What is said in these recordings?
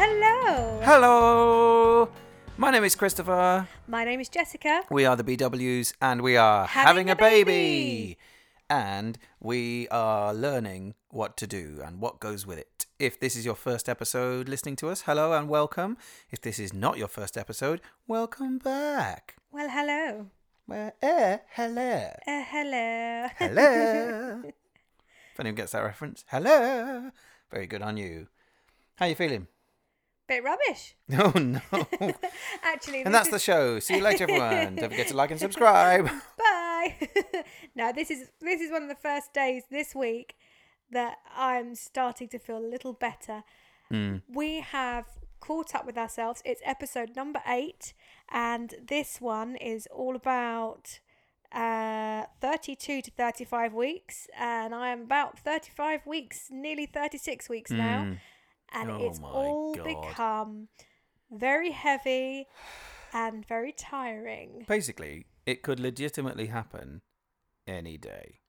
Hello. Hello! My name is Christopher. My name is Jessica. We are the BWs and we are Having having, a baby. baby. And we are learning what to do and what goes with it. If this is your first episode listening to us, hello and welcome. If this is not your first episode, welcome back. Well, hello. Well, eh, hello. Uh, hello. Hello. if anyone gets that reference, hello. Very good on you. How are you feeling? Bit rubbish. Oh no. Actually, And that's the show. See you later, everyone. Don't forget to like and subscribe. Bye. now this is this is one of the first days this week that I'm starting to feel a little better. Mm. We have caught up with ourselves. It's episode number eight, and this one is all about uh 32 to 35 weeks and i am about 35 weeks nearly 36 weeks now Mm. And Oh it's all God. become very heavy and very tiring Basically, it could legitimately happen any day.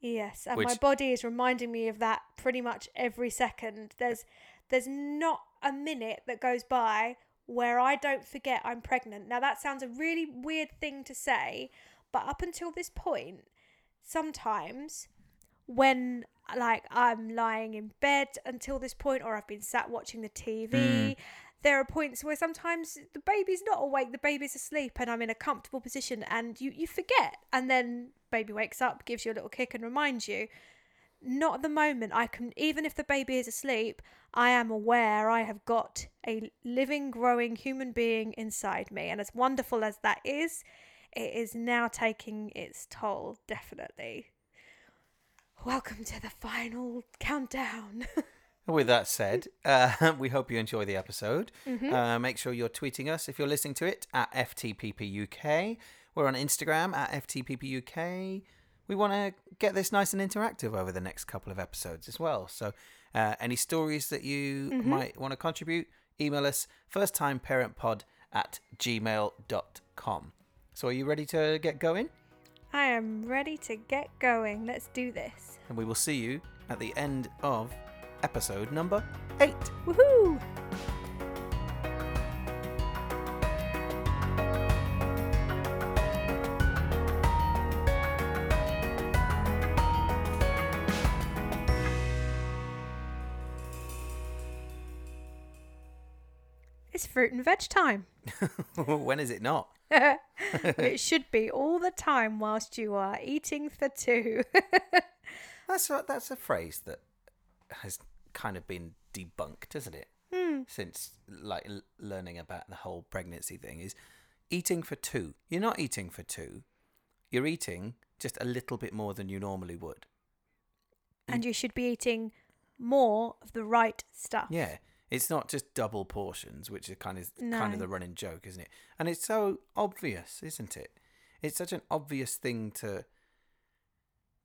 Yes, and my body is reminding me of that pretty much every second. There's there's not a minute that goes by where I don't forget I'm pregnant. Now that sounds a really weird thing to say, but up until this point, sometimes when like I'm lying in bed until this point or I've been sat watching the TV, Mm. there are points where sometimes the baby's not awake, the baby's asleep and I'm in a comfortable position and you you forget and then baby wakes up, gives you a little kick and reminds you. Not at the moment. I can even if the baby is asleep, I am aware I have got a living, growing human being inside me. And as wonderful as that is, it is now taking its toll, definitely. Welcome to the final countdown. With that said, uh, we hope you enjoy the episode. Mhm. Uh, make sure you're tweeting us if you're listening to it at FTPPUK. We're on Instagram at FTPPUK. We want to get this nice and interactive over the next couple of episodes as well. So, uh, any stories that you Mhm. might want to contribute, email us firsttimeparentpod at gmail.com. So, are you ready to get going? I am ready to get going. Let's do this. And we will see you at the end of episode number eight. Woohoo! Fruit and veg time. when is it not? it should be all the time whilst you are eating for two. That's a, that's a phrase that has kind of been debunked, isn't it? Hmm. Since like learning about the whole pregnancy thing is eating for two. You're not eating for two. You're eating just a little bit more than you normally would. and you should be eating more of the right stuff. Yeah, it's not just double portions, which is kind of kind of the running joke, isn't it? And it's so obvious, isn't it? It's such an obvious thing to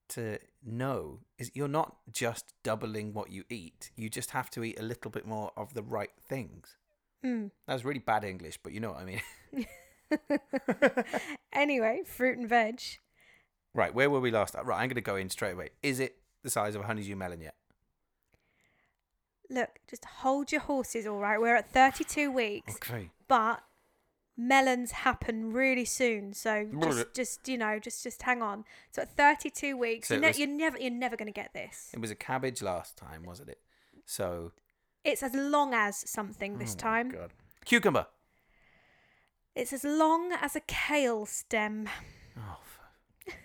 to know is you're not just doubling what you eat. You just have to eat a little bit more of the right things. Mm. That was really bad English, but you know what I mean. Anyway, fruit and veg. right, where were we last? Right, I'm going to go in straight away. Is it the size of a honeydew melon yet? Look, just hold your horses, all right? We're at 32 weeks, Okay. but melons happen really soon. So just, just you know, just just hang on. So at 32 weeks, So ne- was- you're never you're never going to get this. It was a cabbage last time, wasn't it? So It's as long as something this oh time. God. Cucumber. It's as long as a kale stem. Oh, fuck.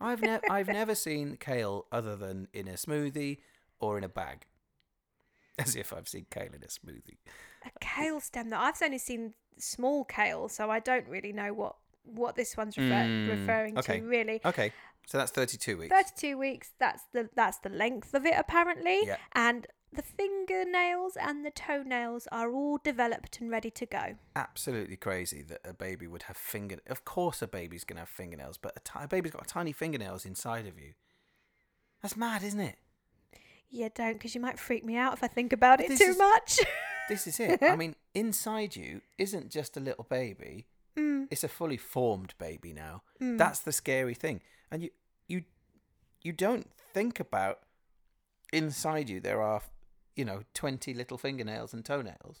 I've never I've never seen kale other than in a smoothie or in a bag. As if I've seen kale in a smoothie. A kale stem that I've only seen small kale, so I don't really know what what this one's refer- Mm, referring okay. to really. Okay, so that's thirty-two weeks. 32 weeks that's the that's the length of it apparently Yeah. and the fingernails and the toenails are all developed and ready to go Absolutely crazy that a baby would have finger. Of course, a baby's gonna have fingernails, but a, ti- a baby's got tiny fingernails inside of you. That's mad, isn't it? Yeah don't because you might freak me out if i think about it This too is- much This is it. I mean, inside you isn't just a little baby; mm, it's a fully formed baby now. mm. That's the scary thing. And you you you don't think about inside you there are you know, 20 little fingernails and toenails.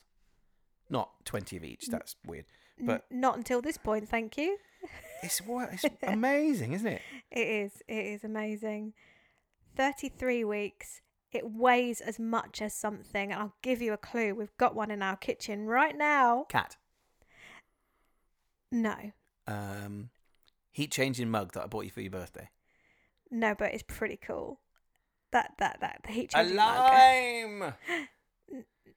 Not 20 of each. That's weird. N- But not until this point, thank you. it's what it's amazing, isn't it? It is. It is amazing. 33 weeks. It weighs as much as something. And I'll give you a clue. We've got one in our kitchen right now. Cat. No. Um, heat changing mug that I bought you for your birthday. No, but it's pretty cool. That, that, that. The heat A changing mug. lime.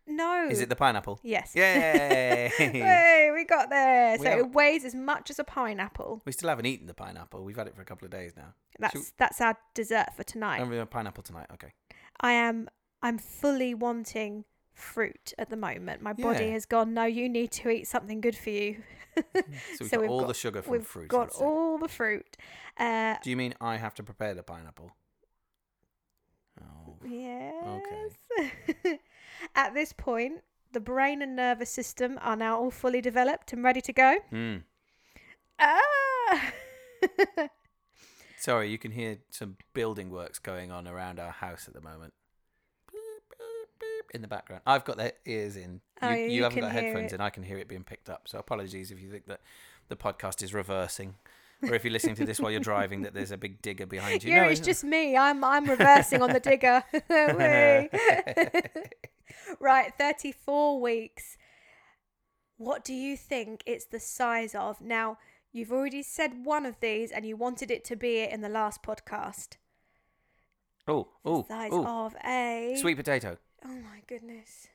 No. Is it the pineapple? Yes. Yay! Hey, we got there. We so have- it weighs as much as a pineapple. we still haven't eaten the pineapple. We've had it for a couple of days now. That's that's our dessert for tonight. I'm having a pineapple tonight. Okay. I am I'm fully wanting fruit at the moment. My body Yeah. has gone, no, you need to eat something good for you. So we've So got we've all got- the sugar from We've fruit. got instead. all the fruit. Uh Do you mean I have to prepare the pineapple? Oh. yes. at this point, the brain and nervous system are now all fully developed and ready to go. Hmm. Ah Sorry, you can hear some building works going on around our house at the moment. Beep, beep, beep, In the background, I've got their ears in. Oh, you, you you haven't got headphones in. I can hear it being picked up. So apologies if you think that the podcast is reversing, or if you're listening to this while you're driving, that there's a big digger behind you. Yeah, No, it's just me. I'm I'm reversing on the digger. Right, 34 weeks. What do you think it's the size of? Now, you've already said one of these and you wanted it to be it in the last podcast. Oh, oh, size oh! of a Sweet potato. Oh my goodness.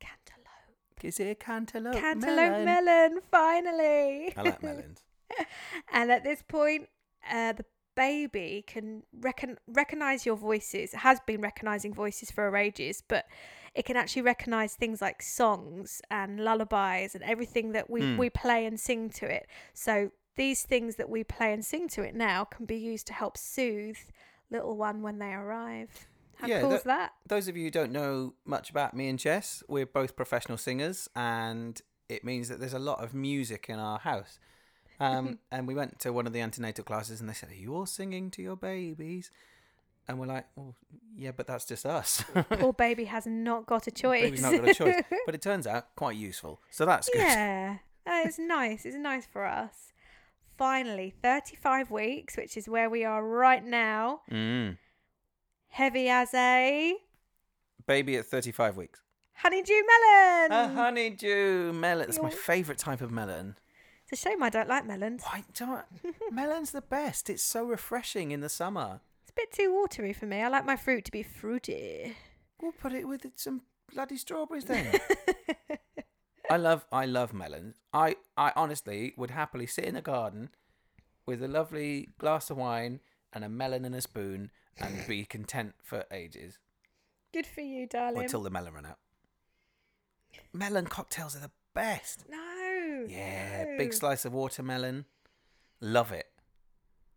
Cantaloupe. Is it a cantaloupe? Cantaloupe melon, finally. I like melons. and at this point, uh, the baby can recon- recognize your voices. It has been recognizing voices for ages, but it can actually recognize things like songs and lullabies and everything that we, Hmm. we play and sing to it. So these things that we play and sing to it now can be used to help soothe little one when they arrive. How Yeah, cool that- is that? Those of you who don't know much about me and Jess, we're both professional singers, and it means that there's a lot of music in our house. Um, and we went to one of the antenatal classes, and they said, "Are you all singing to your babies?" And we're like, "Well, yeah, but that's just us. Poor baby has not got a choice. Baby's not got a choice." But it turns out quite useful, so that's good. Yeah, uh, it's nice. It's nice for us. Finally, 35 weeks, which is where we are right now. Mm. Heavy as a Baby at 35 weeks. honeydew melon. A honeydew melon. That's my favourite type of melon. It's a shame I don't like melons. Why don't melon's the best? It's so refreshing in the summer. A bit too watery for me. I like my fruit to be fruity. We'll put it with some bloody strawberries then. I love I love melons. I I honestly would happily sit in a garden with a lovely glass of wine and a melon and a spoon and be content for ages Good for you, darling. until the melon run out. Melon cocktails are the best. no. Yeah, no. big slice of watermelon. Love it.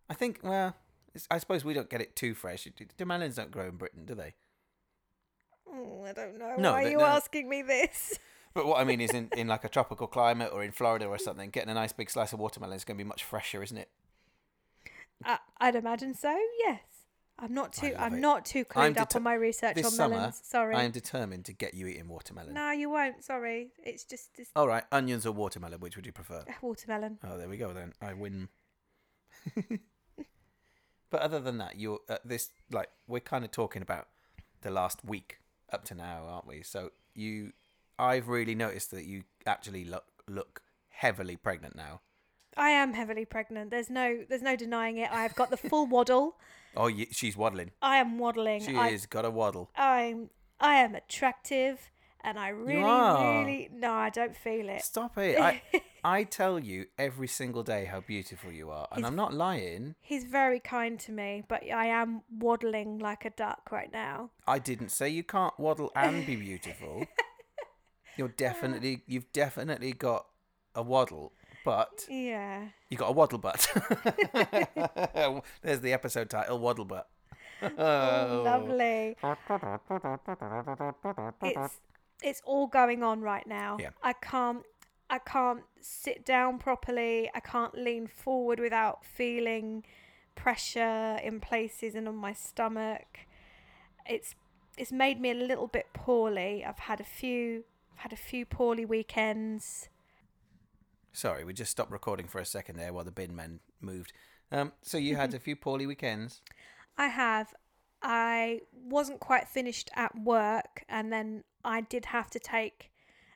I think well, it's, I suppose we don't get it too fresh. The melons don't grow in Britain, do they? Oh, I don't know. No, Why are you no. asking me this? But what I mean is, in, in like a tropical climate or in Florida or something, getting a nice big slice of watermelon is going to be much fresher, isn't it? I, I'd imagine so. Yes. I'm not too. I'm it. not too I'm up on my research this on summer, melons. Sorry. I am determined to get you eating watermelon. No, you won't. Sorry. It's just it's All right, onions or watermelon, which would you prefer? Uh, watermelon. Oh, there we go then. I win. but other than that, you're uh, this like we're kind of talking about the last week up to now, aren't we? So you, I've really noticed that you actually look look heavily pregnant now. I am heavily pregnant. There's no there's no denying it. I've got the full waddle. Oh, y she's waddling. I am waddling. She I, is got a waddle. I'm I am attractive and I really really no, I don't feel it. Stop it! I I tell you every single day how beautiful you are, and He's- I'm not lying. He's very kind to me, but I am waddling like a duck right now. I didn't say you can't waddle and be beautiful. You're uh. definitely you've definitely got a waddle, but Yeah. you got a waddle butt. There's the episode title, waddle butt. Oh, lovely. It's it's all going on right now. Yeah. I can't I can't sit down properly. I can't lean forward without feeling pressure in places and on my stomach. It's it's made me a little bit poorly. I've had a few I've had a few poorly weekends. Sorry, we just stopped recording for a second there while the bin men moved. Um, so you had a few poorly weekends. I have. I wasn't quite finished at work, and then I did have to take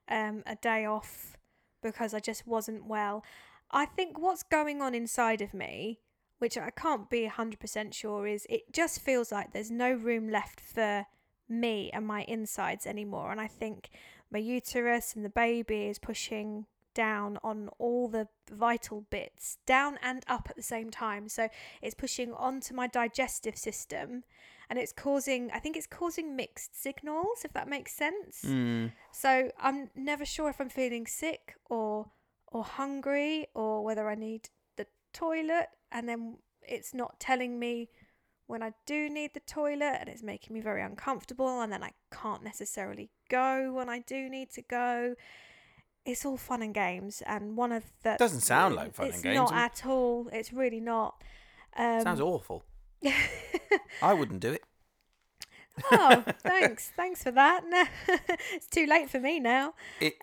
um, a day off because I just wasn't well. I think what's going on inside of me, which I can't be 100% sure, is it just feels like there's no room left for me and my insides anymore. And I think my uterus and the baby is pushing down on all the vital bits, down and up at the same time. So it's pushing onto my digestive system and it's causing, I think it's causing mixed signals, if that makes sense. Mm. So I'm never sure if I'm feeling sick or or hungry or whether I need the toilet and then it's not telling me when I do need the toilet and it's making me very uncomfortable and then I can't necessarily go when I do need to go. It's all fun and games and one of the Doesn't sound like fun it's and games. not at all. It's really not. Um, Sounds awful. I wouldn't do it. oh, thanks. Thanks for that. No, it's too late for me now.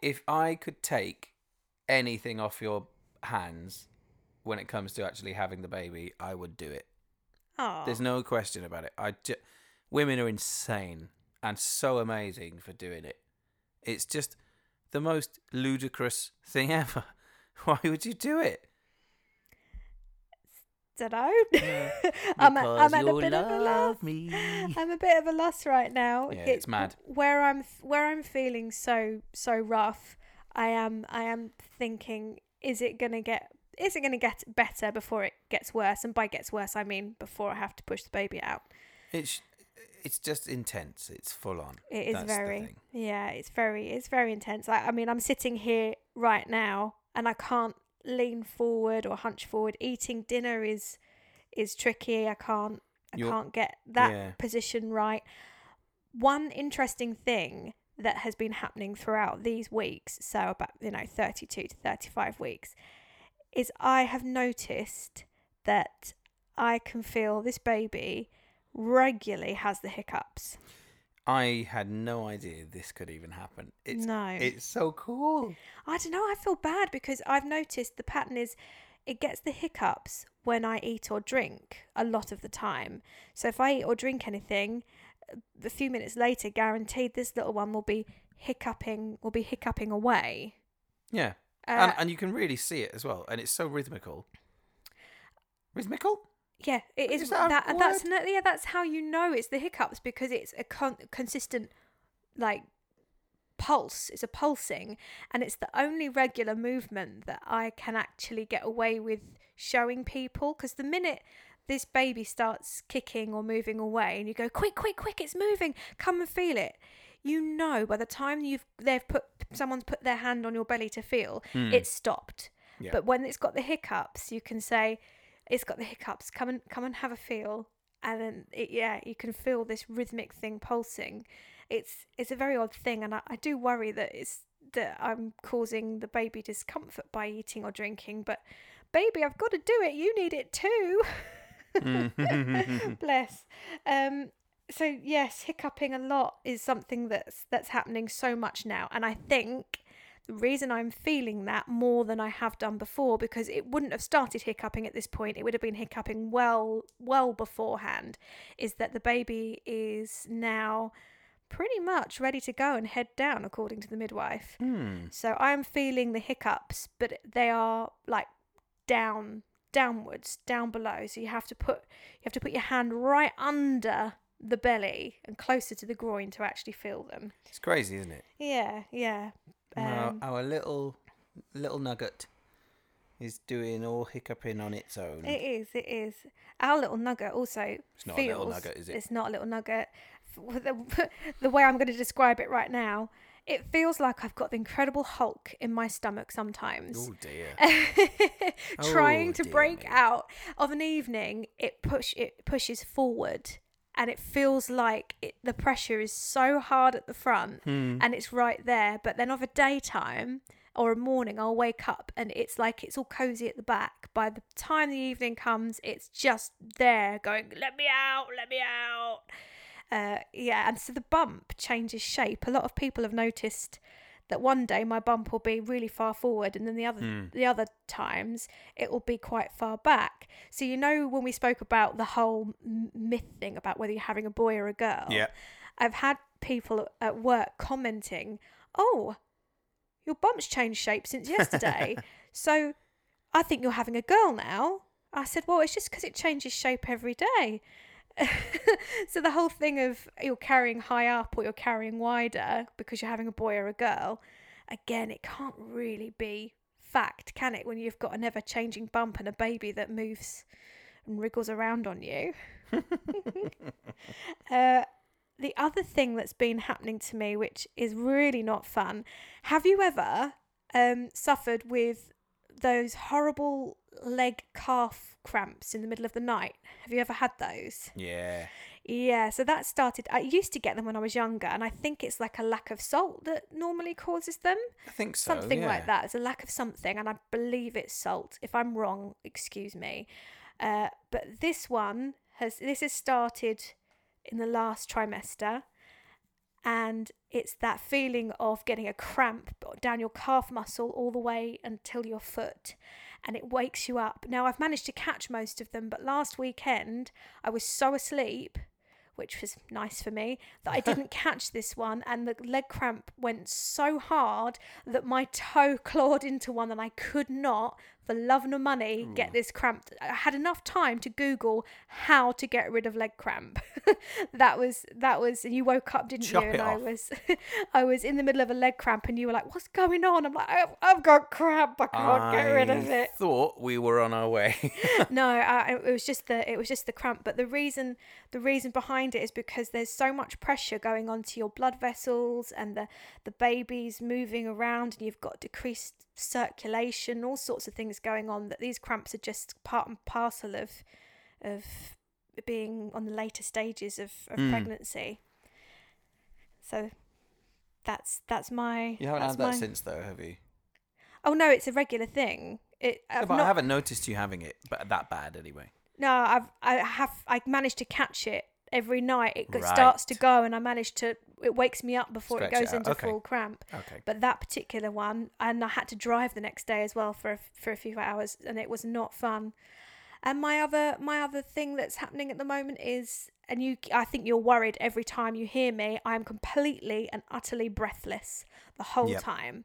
If I could take anything off your hands when it comes to actually having the baby, I would do it. Oh, There's no question about it. I ju- women are insane and so amazing for doing it. It's just the most ludicrous thing ever. Why would you do it? Don't know. I'm, a, I'm at a bit of a loss. love me. I'm a bit of a loss right now. Yeah, it's mad. Where I'm where I'm feeling so so rough, I am I am thinking, is it gonna get is it gonna get better before it gets worse? And by gets worse, I mean before I have to push the baby out. It's it's just intense. It's full on. It is That's very yeah, it's very it's very intense. I, I mean, I'm sitting here right now and I can't lean forward or hunch forward. Eating dinner is is tricky. I can't I You're- can't get that yeah. position right. One interesting thing that has been happening throughout these weeks, so about you know 32 to 35 weeks, is I have noticed that I can feel this baby regularly has the hiccups. I had no idea this could even happen. It's no. it's so cool. I don't know. I feel bad because I've noticed the pattern is it gets the hiccups when I eat or drink a lot of the time. So if I eat or drink anything, a few minutes later, guaranteed this little one will be hiccuping, will be hiccuping away. Yeah. Uh, and, and you can really see it as well. And it's so rhythmical. Rhythmical? Yeah, it is Is that that, that's word? yeah, that's how you know it's the hiccups because it's a con- consistent like pulse. It's a pulsing, and it's the only regular movement that I can actually get away with showing people. Because the minute this baby starts kicking or moving away, and you go quick, quick, quick, it's moving, come and feel it. You know, by the time you've they've put someone's put their hand on your belly to feel, Hmm. it's stopped. Yeah. But when it's got the hiccups, you can say, "It's got the hiccups. Come and come and have a feel." And then, it, yeah, you can feel this rhythmic thing pulsing. It's it's a very odd thing, and I, I do worry that it's that I'm causing the baby discomfort by eating or drinking. But baby, I've got to do it. You need it too. Bless. Um. So yes, hiccuping a lot is something that's that's happening so much now, and I think the reason I'm feeling that more than I have done before because it wouldn't have started hiccuping at this point. It would have been hiccuping well well beforehand. Is that the baby is now pretty much ready to go and head down according to the midwife. Hmm. So I'm feeling the hiccups, but they are like down downwards, down below. So you have to put you have to put your hand right under the belly and closer to the groin to actually feel them. It's crazy, isn't it? Yeah, yeah. Our, Um, our little little nugget is doing all hiccuping on its own. It is, it is. Our little nugget also It's not a little nugget, is it? It's not a little nugget. The, the way I'm going to describe it right now, it feels like I've got the Incredible Hulk in my stomach sometimes. oh dear. Trying Oh, to dear break me. out of an evening, it push it pushes forward, and it feels like it, the pressure is so hard at the front, Hmm. and it's right there. But then of a daytime or a morning, I'll wake up and it's like it's all cozy at the back. By the time the evening comes, it's just there going, let me out, let me out. Uh, yeah, and so the bump changes shape. A lot of people have noticed that one day my bump will be really far forward, and then the other Hmm. the other times it will be quite far back. So you know when we spoke about the whole myth thing about whether you're having a boy or a girl. Yeah. I've had people at work commenting, "Oh, your bump's changed shape since yesterday." so I think you're having a girl now. I said, "Well, it's just because it changes shape every day." so the whole thing of you're carrying high up or you're carrying wider because you're having a boy or a girl, again, it can't really be fact, can it? When you've got an ever-changing bump and a baby that moves and wriggles around on you. uh, the other thing that's been happening to me, which is really not fun, have you ever um, suffered with those horrible leg calf cramps in the middle of the night? Have you ever had those? Yeah. Yeah, so that started. I used to get them when I was younger, and I think it's like a lack of salt that normally causes them. I think so. something yeah. like that. It's a lack of something, and I believe it's salt. If I'm wrong, excuse me. Uh, but this one has this has started in the last trimester, and it's that feeling of getting a cramp down your calf muscle all the way until your foot. And it wakes you up. Now, I've managed to catch most of them, but last weekend I was so asleep which was nice for me, that I didn't catch this one. And the leg cramp went so hard that my toe clawed into one and I could not, for love nor money, get hmm. this cramp. I had enough time to Google how to get rid of leg cramp. that was, that was, and you woke up, didn't Chop you? And I was, I was in the middle of a leg cramp and you were like, what's going on? I'm like, I've, I've got cramp. I can't get rid of it thought we were on our way. no, I, it was just the it was just the cramp. But the reason the reason behind it is because there's so much pressure going onto your blood vessels, and the the baby's moving around, and you've got decreased circulation, all sorts of things going on. That these cramps are just part and parcel of of being on the later stages of, of Mm. pregnancy. So that's that's my you haven't had that my- since, though, have you? Oh no, it's a regular thing. It No, but not I haven't noticed you having it, but that bad anyway. No, I've I have I managed to catch it every night. It go- starts to go, and I manage to. It wakes me up before Stretch it it goes out. into Okay. full cramp. Okay. But that particular one, and I had to drive the next day as well for a, for a few hours, and it was not fun. And my other my other thing that's happening at the moment is, and you, I think you're worried every time you hear me. I'm completely and utterly breathless the whole Yep. time.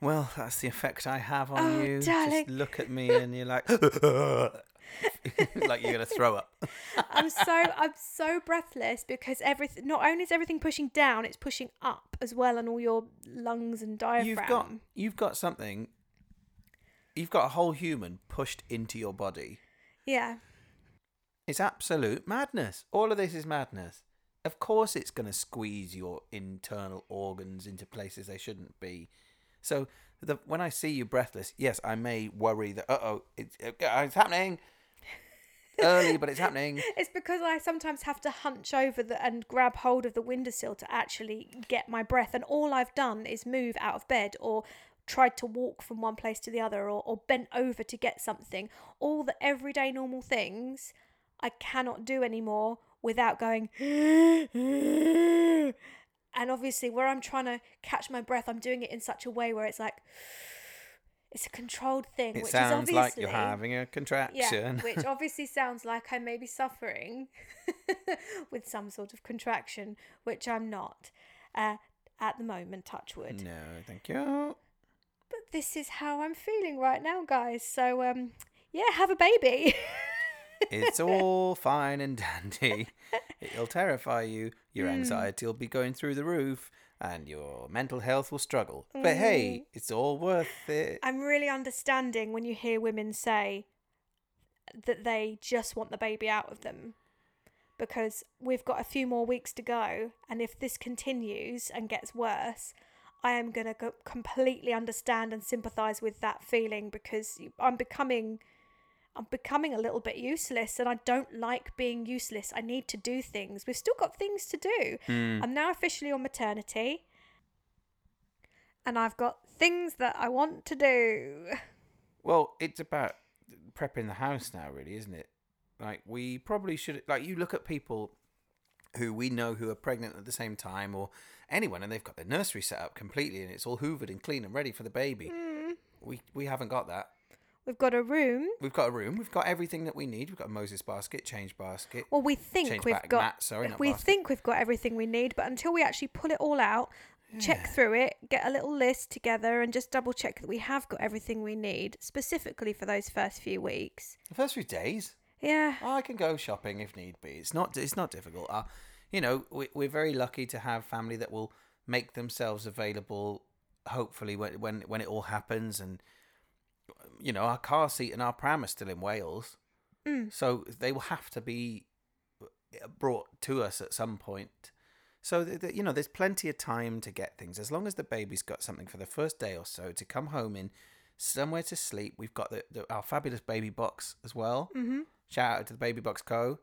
Well, that's the effect I have on Oh, you. darling. Just look at me and you're like, like you're gonna throw up. I'm so I'm so breathless because everything not only is everything pushing down, it's pushing up as well on all your lungs and diaphragm. You've got you've got something. You've got a whole human pushed into your body. yeah. It's absolute madness. All of this is madness. Of course, it's going to squeeze your internal organs into places they shouldn't be. So, the, when I see you breathless, yes, I may worry that, uh oh, it's, it's happening. Early, but it's happening. It's because I sometimes have to hunch over the, and grab hold of the windowsill to actually get my breath. And all I've done is move out of bed or tried to walk from one place to the other or, or bent over to get something. All the everyday normal things I cannot do anymore without going. and obviously, where I'm trying to catch my breath, I'm doing it in such a way where it's like. It's a controlled thing, It which is sounds obviously like you're having a contraction. yeah, which obviously sounds like I may be suffering with some sort of contraction, which I'm not uh, at the moment, touch wood. no, thank you. But this is how I'm feeling right now, guys. So, um, yeah, have a baby. It's all fine and dandy. It'll terrify you. Your Hmm. anxiety will be going through the roof, and your mental health will struggle. But hey, mm. it's all worth it. I'm really understanding when you hear women say that they just want the baby out of them. Because we've got a few more weeks to go, and if this continues and gets worse, I am going to completely understand and sympathize with that feeling because I'm becoming I'm becoming a little bit useless and I don't like being useless. I need to do things. We've still got things to do. Hmm. I'm now officially on maternity and I've got things that I want to do. Well, it's about prepping the house now, really, isn't it? Like we probably should. Like you look at people who we know who are pregnant at the same time or anyone and they've got their nursery set up completely and it's all hoovered and clean and ready for the baby. Mm. We we haven't got that. We've got a room. We've got a room. We've got everything that we need. We've got a Moses basket, change basket. Well, we think we've got. mat, sorry, not we basket. think we've got everything we need, but until we actually pull it all out, check through it, get a little list together, and just double check that we have got everything we need specifically for those first few weeks. The first few days, Yeah. oh, I can go shopping if need be. It's not it's not difficult. Uh, you know, we, we're very lucky to have family that will make themselves available. Hopefully, when when when it all happens, and you know, our car seat and our pram are still in Wales, Mm. so they will have to be brought to us at some point. So th- th- you know, there's plenty of time to get things as long as the baby's got something for the first day or so to come home in, somewhere to sleep. We've got the, the our fabulous baby box as well. Mm-hmm. Shout out to the Baby Box Co.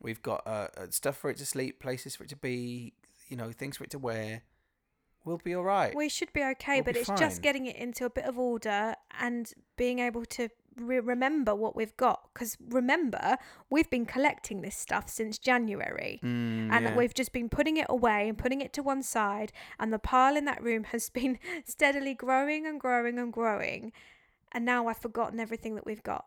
We've got uh, uh, stuff for it to sleep, places for it to be, you know, things for it to wear. We'll be all right. We should be okay, We'll but be it's fine. just getting it into a bit of order and being able to re- remember what we've got. Because remember, we've been collecting this stuff since January. Mm, and yeah. we've just been putting it away and putting it to one side and the pile in that room has been steadily growing and growing and growing and now i've forgotten everything that we've got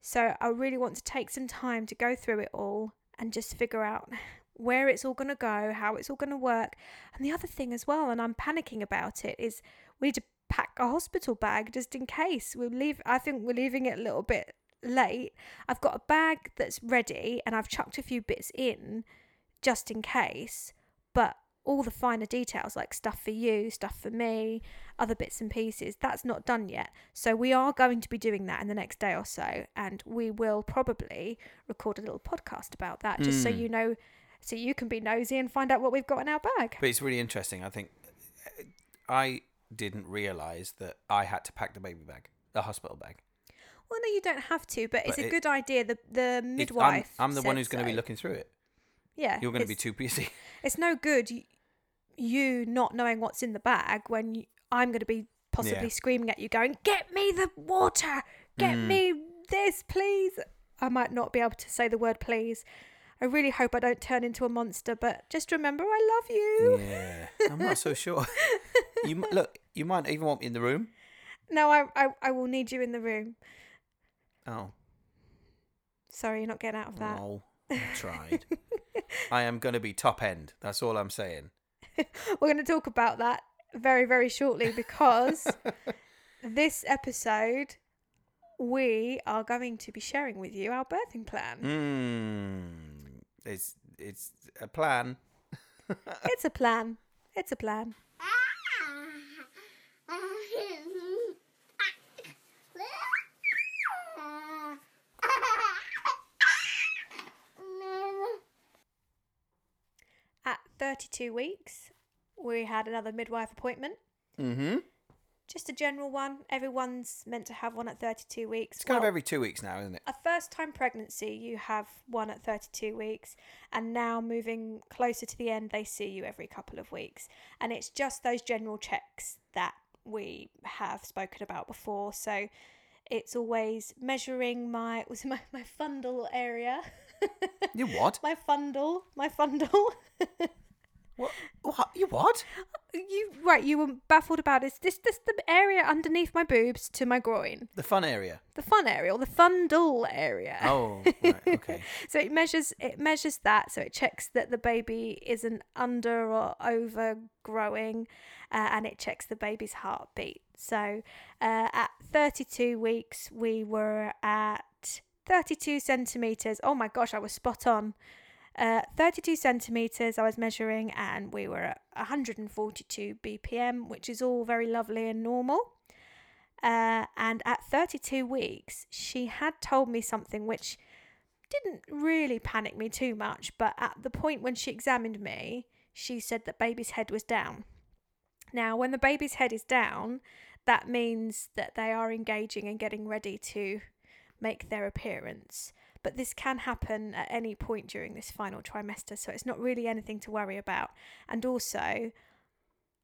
so i really want to take some time to go through it all and just figure out where it's all going to go how it's all going to work and the other thing as well and i'm panicking about it is we need to pack a hospital bag just in case we leave i think we're leaving it a little bit late i've got a bag that's ready and i've chucked a few bits in just in case, but all the finer details like stuff for you, stuff for me, other bits and pieces, that's not done yet. So we are going to be doing that in the next day or so, and we will probably record a little podcast about that just so Mm. you know, so you can be nosy and find out what we've got in our bag. But it's really interesting. I think uh, I didn't realize that I had to pack the baby bag, the hospital bag. Well, no, you don't have to, but, it's a it- good idea. The the It- I'm- midwife. I'm, the one who's going to be looking through it. Yeah, You're going to be too busy. it's no good y- you not knowing what's in the bag when you, I'm going to be possibly Yeah. screaming at you, going, "Get me the water! Get Mm. me this, please!" I might not be able to say the word "please." I really hope I don't turn into a monster, but just remember, I love you. Yeah, I'm not so sure. you look. You might even want me in the room. No, I, I, I will need you in the room. Oh, Sorry, you're not getting out of that. no, I tried. I am going to be top end. That's all I'm saying. We're going to talk about that very, very shortly because this episode we are going to be sharing with you our birthing plan. Mm, it's it's a plan. It's a plan. It's a plan. At 32 weeks, we had another midwife appointment. Mm-hmm. Just a general one. Everyone's meant to have one at 32 weeks. It's kind of every two weeks now, isn't it? a first time pregnancy, you have one at 32 weeks, and now moving closer to the end, they see you every couple of weeks. And it's just those general checks that we have spoken about before. So it's always measuring my was my, my fundal area. You what? my fundal, my fundal. What? What? You what? you right, you were baffled about is this this the area underneath my boobs to my groin. The fun area. The fun area or the fundal area. Oh, right, okay. So it measures it measures that, so it checks that the baby isn't under or over growing, uh, and it checks the baby's heartbeat. So uh, at 32 weeks, we were at 32 centimeters. Oh my gosh, I was spot on. Uh, 32 centimeters I was measuring, and we were at 142 BPM, which is all very lovely and normal. Uh, and at 32 weeks, she had told me something which didn't really panic me too much, but at the point when she examined me, she said that baby's head was down. Now, when the baby's head is down, that means that they are engaging and getting ready to make their appearance. But this can happen at any point during this final trimester, so it's not really anything to worry about. And also,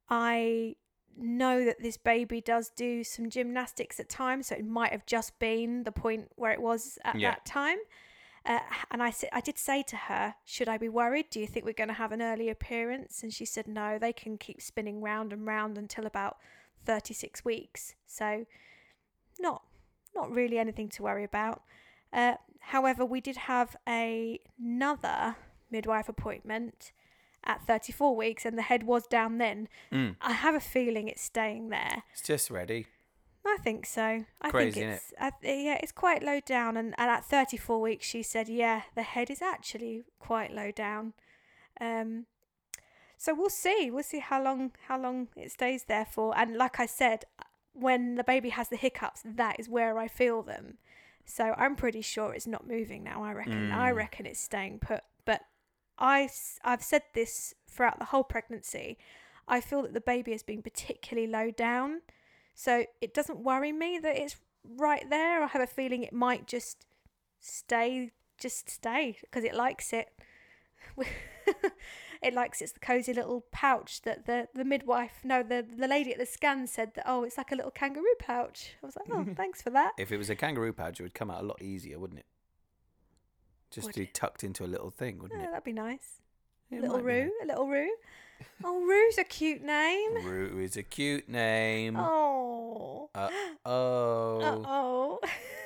I know that this baby does do some gymnastics at times, so it might have just been the point where it was at Yeah. that time. Uh, and I said, I did say to her, "Should I be worried? Do you think we're going to have an early appearance?" And she said, "No, they can keep spinning round and round until about thirty-six weeks. So, not not really anything to worry about." Uh, however, we did have a, another midwife appointment at 34 weeks, and the head was down then. Mm. I have a feeling it's staying there. It's just ready. I think so. I Crazy, think it's I, yeah, it's quite low down, and, and at 34 weeks, she said, yeah, the head is actually quite low down. Um, so we'll see. We'll see how long how long it stays there for. And like I said, when the baby has the hiccups, that is where I feel them. So I'm pretty sure it's not moving now. I reckon. I Mm. reckon it's staying put. But I, I've said this throughout the whole pregnancy. I feel that the baby has been particularly low down. So it doesn't worry me that it's right there. I have a feeling it might just stay, just stay because it likes it. it likes it's the cozy little pouch that the, the midwife, no, the the lady at the scan said that oh, it's like a little kangaroo pouch. I was like, oh, thanks for that. If it was a kangaroo pouch, it would come out a lot easier, wouldn't it? Just Would be tucked into a little thing, wouldn't Yeah, it? that'd be nice. It little Roo, a little Roo. Oh, Roo's a cute name. Roo is a cute name. Oh. Uh oh. Uh oh.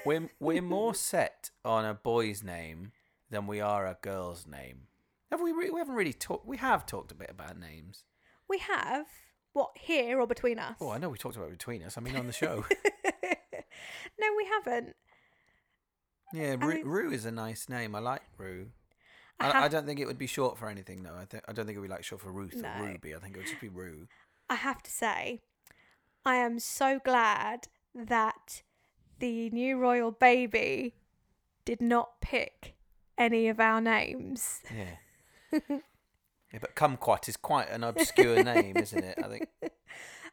We're we're more set on a boy's name than we are a girl's name. Have we? Re- we haven't really talked. We have talked a bit about names. we have what here or between us? Oh, I know we talked about it between us. I mean, on the show. no, we haven't. yeah, Roo, mean- Roo is a nice name. I like Rue. I I, I don't think it would be short for anything though. I think I don't think it would be like short for Ruth No. or Ruby. I think it would just be Rue. I have to say, I am so glad that the new royal baby did not pick any of our names. Yeah. Yeah, but Kumquat is quite an obscure name, isn't it? I think.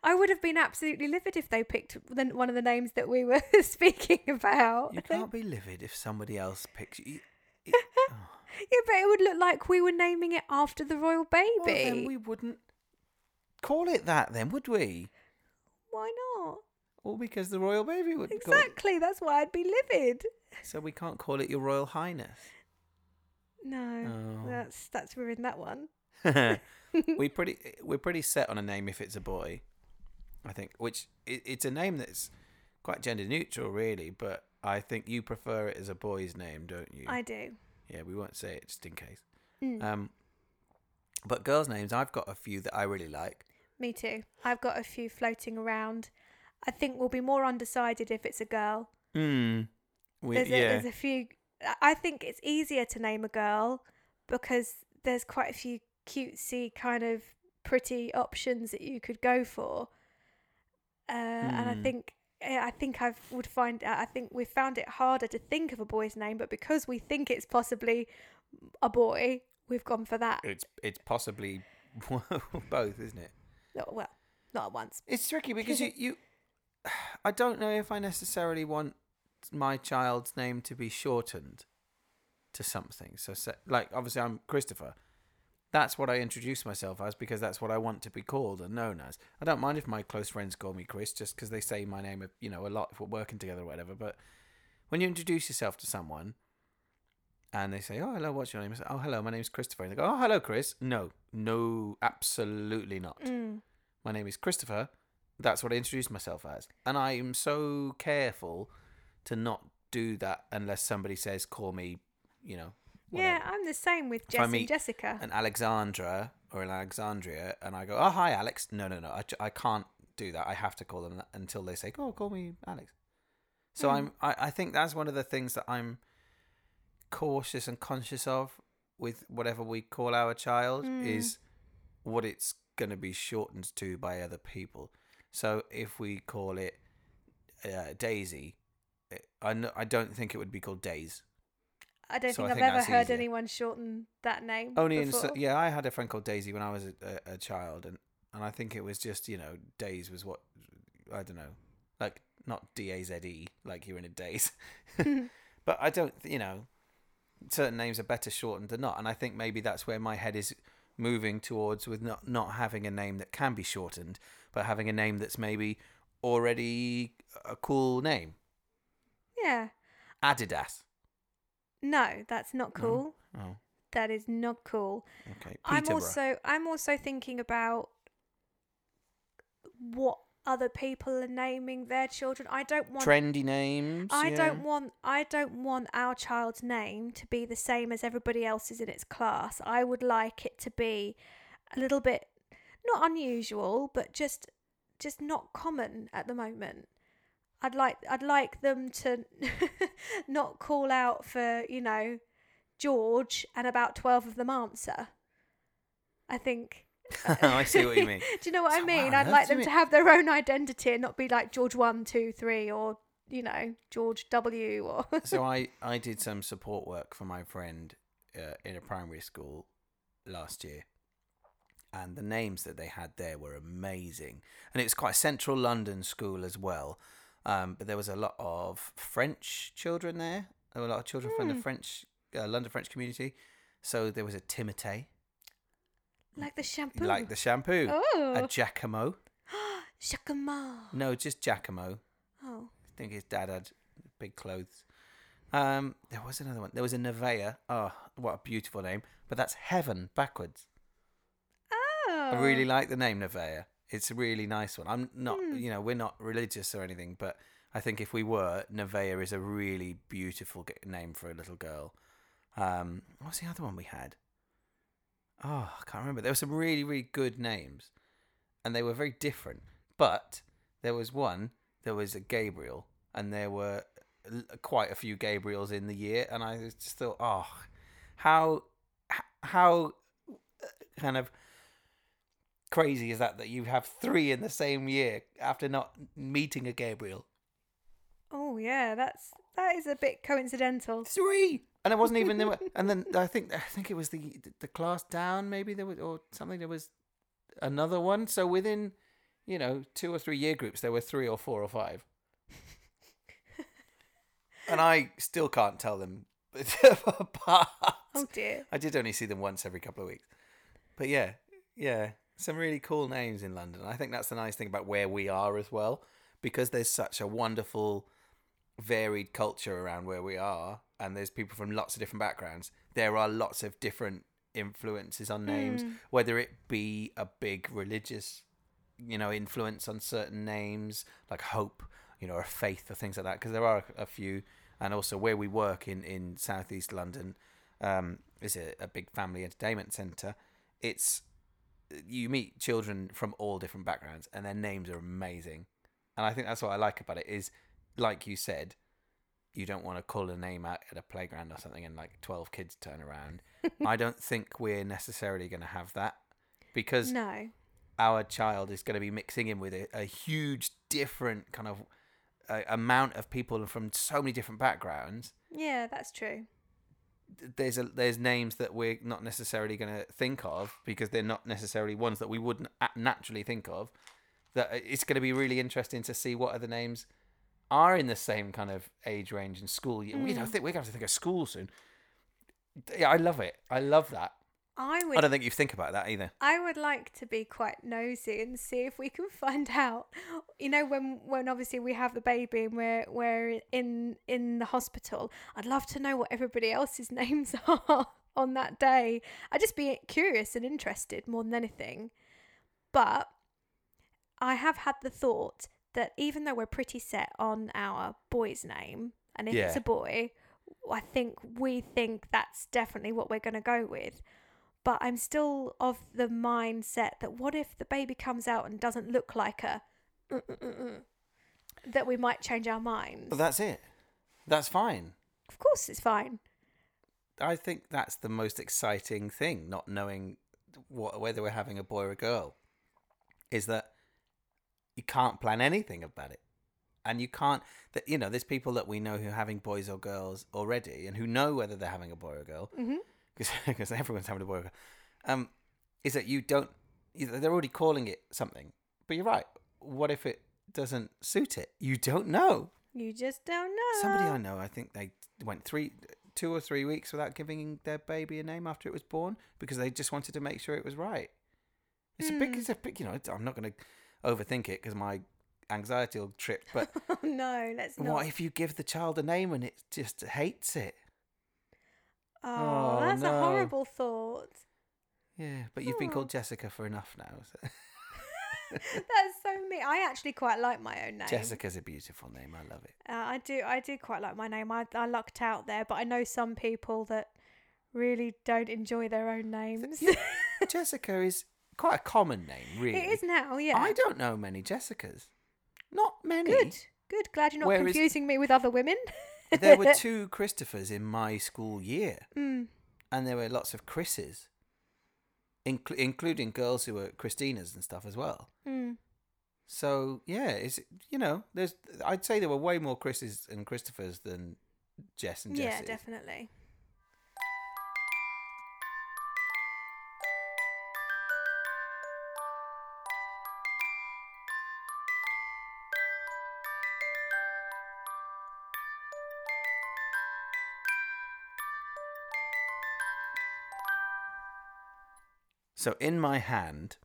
I would have been absolutely livid if they picked the, one of the names that we were speaking about. You can't be livid if somebody else picks you. you- oh. Yeah, but it would look like we were naming it after the royal baby. Well, then we wouldn't call it that, then, would we? Why not? Well, because the royal baby it. Exactly. That's why I'd be livid. So we can't call it your royal highness. No, Oh. that's that's in that one. we pretty we're pretty set on a name if it's a boy. I think, which it, it's a name that's quite gender neutral, really. But I think you prefer it as a boy's name, don't you? I do. Yeah, we won't say it just in case. Mm, Um, but girls' names, I've got a few that I really like. me too. I've got a few floating around. I think we'll be more undecided if it's a girl. Hmm. We, There's, a, yeah. there's a few. I think it's easier to name a girl because there's quite a few cutesy kind of pretty options that you could go for. Uh, And I Hmm. think I think I would find I think we found it harder to think of a boy's name, but because we think it's possibly a boy, we've gone for that. It's it's possibly both, isn't it? No, Well, not at once. It's tricky because you, you I don't know if I necessarily want my child's name to be shortened to something. So, like, obviously, I'm Christopher. That's what I introduce myself as because that's what I want to be called and known as. I don't mind if my close friends call me Chris just because they say my name, you know, a lot if we're working together or whatever. But when you introduce yourself to someone and they say, "Oh, hello, what's your name?" I say, "Oh, hello, my name's Christopher." And they go, "Oh, hello, Chris." No, no, absolutely not. Mm. My name is Christopher. That's what I introduced myself as. And I am so careful to not do that unless somebody says, call me, you know, Yeah. I'm the same with Jess and Jessica. an Alexandra or an Alexandria and I go, oh, hi, Alex. No, no, no. I, I can't do that. I have to call them until they say, oh, call me Alex. So Hmm. I'm, I, I think that's one of the things that I'm cautious and conscious of with whatever we call our child Mm. is what it's going to be shortened to by other people. So if we call it uh, Daisy, I I don't think it would be called Days. I don't so think I I've think ever heard easier. anyone shorten that name. Only in before. so, yeah, I had a friend called Daisy when I was a, a, a child, and and I think it was just you know Days was what I don't know, like not D A Z E like you're in a daze, but I don't you know certain names are better shortened than not, and I think maybe that's where my head is moving towards with not not having a name that can be shortened, but having a name that's maybe already a cool name, Yeah. Adidas. No, that's not No? cool. Oh, That is not cool. okay. I'm also I'm also thinking about what other people are naming their children. I don't want trendy names. I yeah. don't want I don't want our child's name to be the same as everybody else's in its class. I would like it to be a little bit not unusual, but just just not common at the moment. I'd like I'd like them to not call out for, you know, George and about 12 of them answer. I think I see what you mean. Do you know what I mean? I'd like them to have their own identity and not be like George one, two, three, or you know George W. Or so I I did some support work for my friend uh, in a primary school last year, and the names that they had there were amazing, and it was quite a central London school as well. Um, but there was a lot of French children there. There were a lot of children from the Hmm. French uh, London French community. So there was a Timotei, like the shampoo. like the shampoo, a oh, Giacomo. No, just Giacomo. Oh, I think his dad had big clothes. Um, there was another one. There was a Nevaeh. Oh, what a beautiful name! But that's heaven backwards. oh. I really like the name Nevaeh. It's a really nice one. I'm not, Hmm. you know, we're not religious or anything, but I think if we were, Nevaeh is a really beautiful name for a little girl. Um, what was the other one we had? Oh, I can't remember. There were some really, really good names, and they were very different. But there was one. There was a Gabriel, and there were quite a few Gabriels in the year, and I just thought, oh, how, how, uh, kind of crazy is that that you have three in the same year after not meeting a Gabriel? Oh yeah, that's that is a bit coincidental. Three, and it wasn't even there. Were, and then I think I think it was the the class down, maybe there was or something. There was another one. So within, you know, two or three year groups, there were three or four or five. and I still can't tell them apart. Oh dear. I did only see them once every couple of weeks. But yeah, yeah, some really cool names in London. I think that's the nice thing about where we are as well, because there's such a wonderful, varied culture around where we are, and there's people from lots of different backgrounds. There are lots of different influences on names, Mm. whether it be a big religious, you know, influence on certain names like hope, you know, or faith or things like that. Because there are a few, and also where we work in in southeast London um, is a, a big family entertainment centre. It's you meet children from all different backgrounds, and their names are amazing. And I think that's what I like about it is, like you said, you don't want to call a name out at a playground or something, and like twelve kids turn around. I don't think we're necessarily going to have that because No. our child is going to be mixing in with a, a huge different kind of uh, amount of people from so many different backgrounds Yeah, that's true. There's a there's names that we're not necessarily going to think of because they're not necessarily ones that we wouldn't naturally think of. That uh, it's going to be really interesting to see what other names are in the same kind of age range and school. year. We don't Mm. think we're going to think of school soon. Yeah, I love it. I love that. I I don't think you think about that either. I would like to be quite nosy and see if we can find out. You know, when when obviously we have the baby and we're we're in in the hospital, I'd love to know what everybody else's names are on that day. I'd just be curious and interested more than anything. But I have had the thought that even though we're pretty set on our boy's name, and if it's a boy, I think we think that's definitely what we're going to go with but I'm still of the mindset that what if the baby comes out and doesn't look like a that we might change our minds. But that's it. That's fine. Of course, it's fine. I think that's the most exciting thing, not knowing what, whether we're having a boy or a girl, is that you can't plan anything about it. And you can't, that you know, there's people that we know who are having boys or girls already and who know whether they're having a boy or a girl, hmm because everyone's having a boy or a girl. Um, is that you don't, they're already calling it something. But you're right. What if it doesn't suit it? You don't know. You just don't know. Somebody I know, I think they went three, two or three weeks without giving their baby a name after it was born because they just wanted to make sure it was right. It's a big, Hmm. it's a big, you know. I'm not going to overthink it because my anxiety will trip. But Oh no, let's not. what if you give the child a name and it just hates it? Oh, Oh, that's a horrible thought. Yeah, but you've been called Jessica for enough now. so- That's so me. I actually quite like my own name. Jessica's a beautiful name. I love it. Uh, I do. I do quite like my name. I I lucked out there, but I know some people that really don't enjoy their own names. Jessica is quite a common name, really. it is now. Yeah. I don't know many Jessicas. Not many. Good. Good. Glad you're not Whereas- confusing me with other women. There were two Christophers in my school year, Mm. and there were lots of Chris's, incl- including girls who were Christinas and stuff as well. Mm. So yeah, it's you know, there's I'd say there were way more Chris's and Christophers than Jess and Yeah, definitely. So in my hand,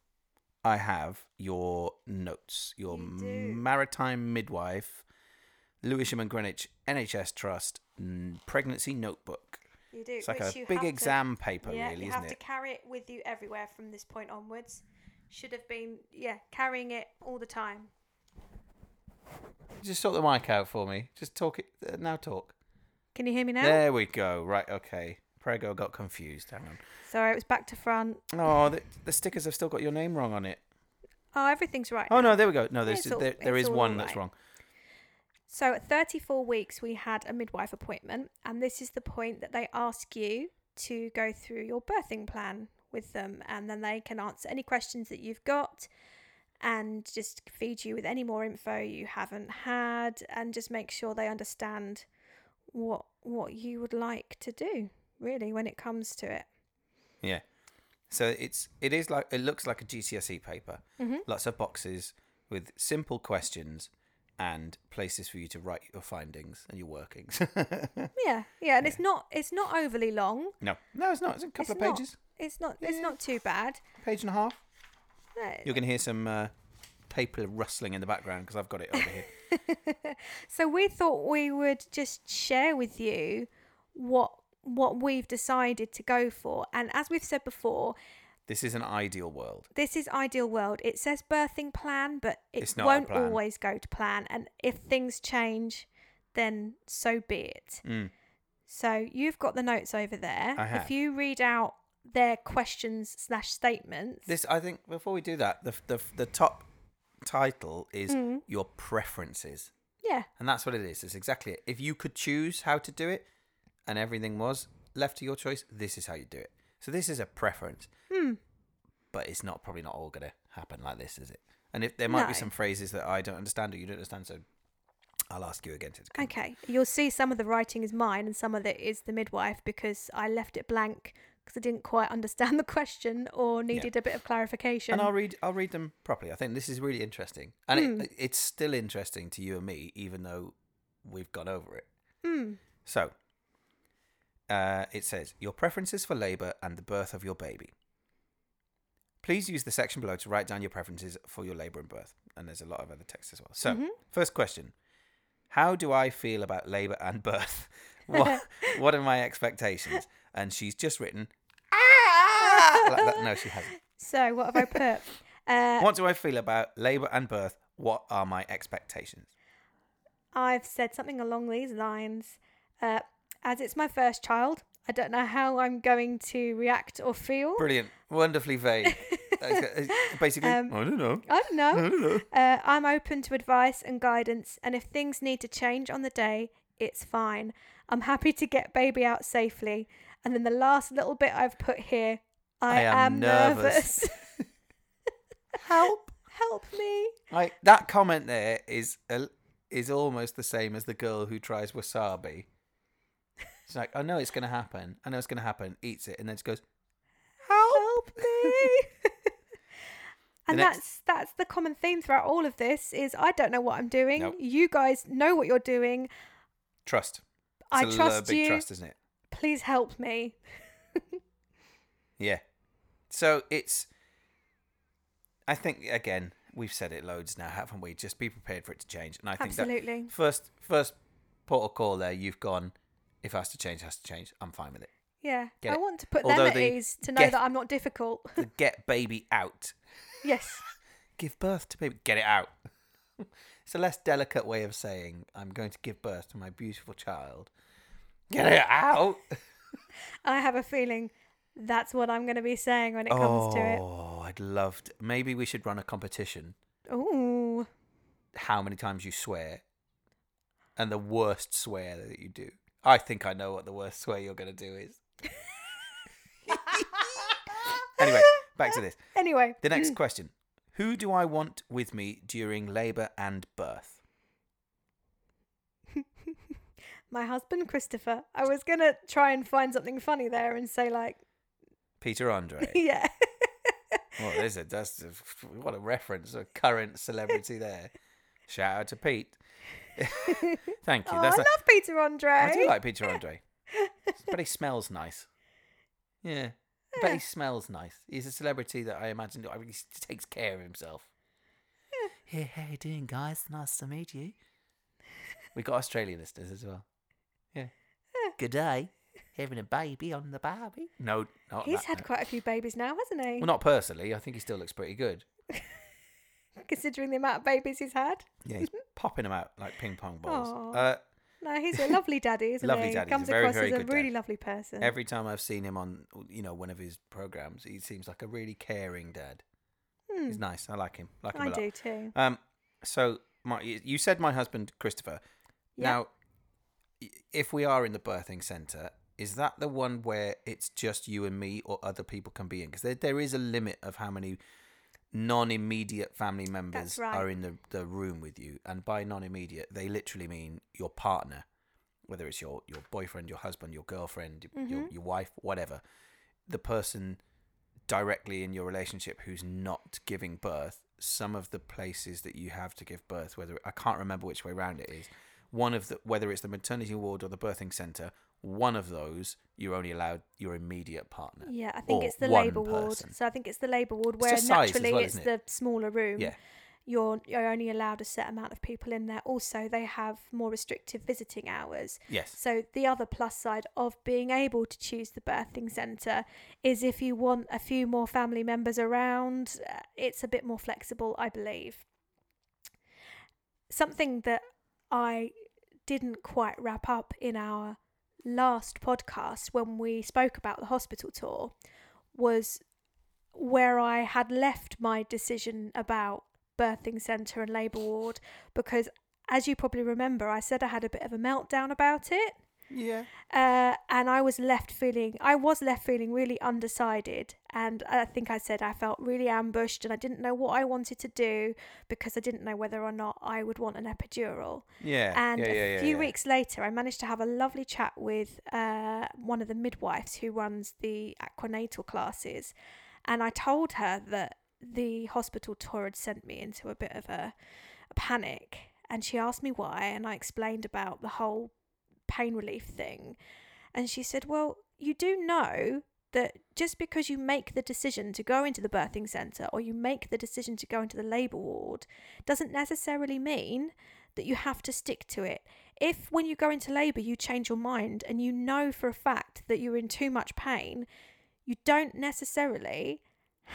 I have your notes, your You maritime midwife, Lewisham and Greenwich NHS Trust pregnancy notebook. You do. It's like a big have to- exam paper, yeah, really, isn't it? You have to carry it with you everywhere from this point onwards. Should have been, yeah, carrying it all the time. Just sort the mic out for me. Just talk it uh, now. Talk. Can you hear me now? There we go. Right. Okay. Prego got confused. Hang on. Sorry, it was back to front. Oh, the, the stickers have still got your name wrong on it. Oh, everything's right. Oh now. no, there we go. No, there's all- there, there is one that's wrong. So at 34 weeks, we had a midwife appointment, and this is the point that they ask you to go through your birthing plan with them, and then they can answer any questions that you've got and just feed you with any more info you haven't had and just make sure they understand what what you would like to do really when it comes to it. Yeah. So it's it is like it looks like a GCSE paper. Mhm. Lots of boxes with simple questions and places for you to write your findings and your workings. Yeah, yeah, and it's not it's not overly long. no, no, it's not. It's a couple It's of not. pages, It's not it's not too bad. page and a half. No, You're gonna hear some uh, paper rustling in the background because I've got it over here. So we thought we would just share with you what what we've decided to go for. And as we've said before, This is an ideal world. this is ideal world. It says birthing plan, but it won't always go to plan. And if things change, then so be it. Mm. So you've got the notes over there. If you read out their questions slash statements. This, I think, before we do that, the the the top title is Mm. your preferences. yeah. And that's what it is. It's exactly it. If you could choose how to do it and everything was left to your choice, this is how you do it. So this is a preference. Hmm. But it's not probably not all going to happen like this, is it? And if there might be some phrases that I don't understand or you don't understand, so I'll ask you again to. Okay, you'll see some of the writing is mine and some of it is the midwife because I left it blank because I didn't quite understand the question or needed a bit of clarification. And I'll read I'll read them properly. I think this is really interesting. And Hmm. it, it's still interesting to you and me even though we've gone over it. Hmm. So, uh, it says your preferences for labour and the birth of your baby. Please use the section below to write down your preferences for your labour and birth. And there's a lot of other text as well. So, Mhm. first question How do I feel about labour and birth? What, what are my expectations? And she's just written, ah! like that. No, she hasn't. So what have I put? Uh, What do I feel about labour and birth? What are my expectations? I've said something along these lines. Uh, as it's my first child, I don't know how I'm going to react or feel. Brilliant. Wonderfully vague. Basically, Um, I don't know. I don't I know. don't know. Uh, I'm open to advice and guidance, and if things need to change on the day, it's fine. I'm happy to get baby out safely. And then the last little bit I've put here I, I am am, nervous. nervous. Help! Help me! Like that comment there is a, is almost the same as the girl who tries wasabi. She's like, I know it's going to happen. I know it's going to happen. Eats it and then she goes, Help me! and next- that's that's the common theme throughout all of this is I don't know what I'm doing. Nope. You guys know what you're doing. trust. It's I a trust big you. trust, isn't it? Please help me. Yeah. So it's. I think again we've said it loads now, haven't we? Just be prepared for it to change, and I think that Absolutely. first first port of call there, you've gone. If it has to change, it has to change. I'm fine with it. Yeah. Get I it. want to put Although them at the ease to know get- that I'm not difficult. The get baby out. yes. Give birth to baby. Get it out. it's a less delicate way of saying I'm going to give birth to my beautiful child. Get it out. I have a feeling that's what I'm going to be saying when it comes to it. Oh, I'd love to. Maybe we should run a competition. Ooh. How many times you swear, and the worst swear that you do. I think I know what the worst swear you're going to do is. anyway, back to this. Anyway. The next question: Who do I want with me during labour and birth? My husband Christopher. I was going to try and find something funny there and say like, Peter Andre. yeah. Well, there's a that's a, what a reference, a current celebrity there. Shout out to Pete. Thank you. Oh, That's I love Peter Andre. I do like Peter Andre. but he smells nice. Yeah. But he smells nice. He's a celebrity that I imagine I mean, he takes care of himself. Hey, how you doing, guys? Nice to meet you. We got Australian listeners as well. Yeah. Good day. Having a baby on the Barbie? No, not He's that, had no. quite a few babies now, hasn't he? Well, not personally. I think he still looks pretty good. Considering the amount of babies he's had. Yeah, he's popping them out like ping pong balls. Uh, No, he's a lovely daddy, isn't Lovely he? daddy. Comes a very, across very as a good dad. really lovely person. every time I've seen him on, you know, one of his programs, he seems like a really caring dad. Hmm, He's nice. I like him. Like him I a lot. do too. Um, so my, you said my husband Christopher. Yeah. Now, if we are in the birthing centre, is that the one where it's just you and me, or other people can be in? Because there, there is a limit of how many non-immediate family members right. are in the, the room with you, and by non-immediate, they literally mean your partner, whether it's your your boyfriend, your husband, your girlfriend, your Mhm. your wife, whatever, the person directly in your relationship who's not giving birth, some of the places that you have to give birth, whether I can't remember which way around it is, one of the whether it's the maternity ward or the birthing centre, one of those you're only allowed your immediate partner. Yeah, I think it's the labour ward. So I think it's the labour ward where as naturally well, it's isn't the smaller room. Yeah. You're you're only allowed a set amount of people in there. Also, they have more restrictive visiting hours. Yes. So the other plus side of being able to choose the birthing centre is if you want a few more family members around, uh, it's a bit more flexible, I believe. Something that I didn't quite wrap up in our last podcast when we spoke about the hospital tour was where I had left my decision about birthing centre and labour ward because as you probably remember I said I had a bit of a meltdown about it Yeah. uh, and I was left feeling I was left feeling really undecided and I think I said I felt really ambushed and I didn't know what I wanted to do because I didn't know whether or not I would want an epidural Yeah. and yeah, a yeah, few yeah. weeks later, I managed to have a lovely chat with uh, one of the midwives who runs the aquanatal classes. And I told her that the hospital tour had sent me into a bit of a, a panic. And she asked me why. And I explained about the whole pain relief thing. And she said, Well, you do know that just because you make the decision to go into the birthing centre or you make the decision to go into the labour ward doesn't necessarily mean that you have to stick to it. If when you go into labour you change your mind and you know for a fact that you're in too much pain, you don't necessarily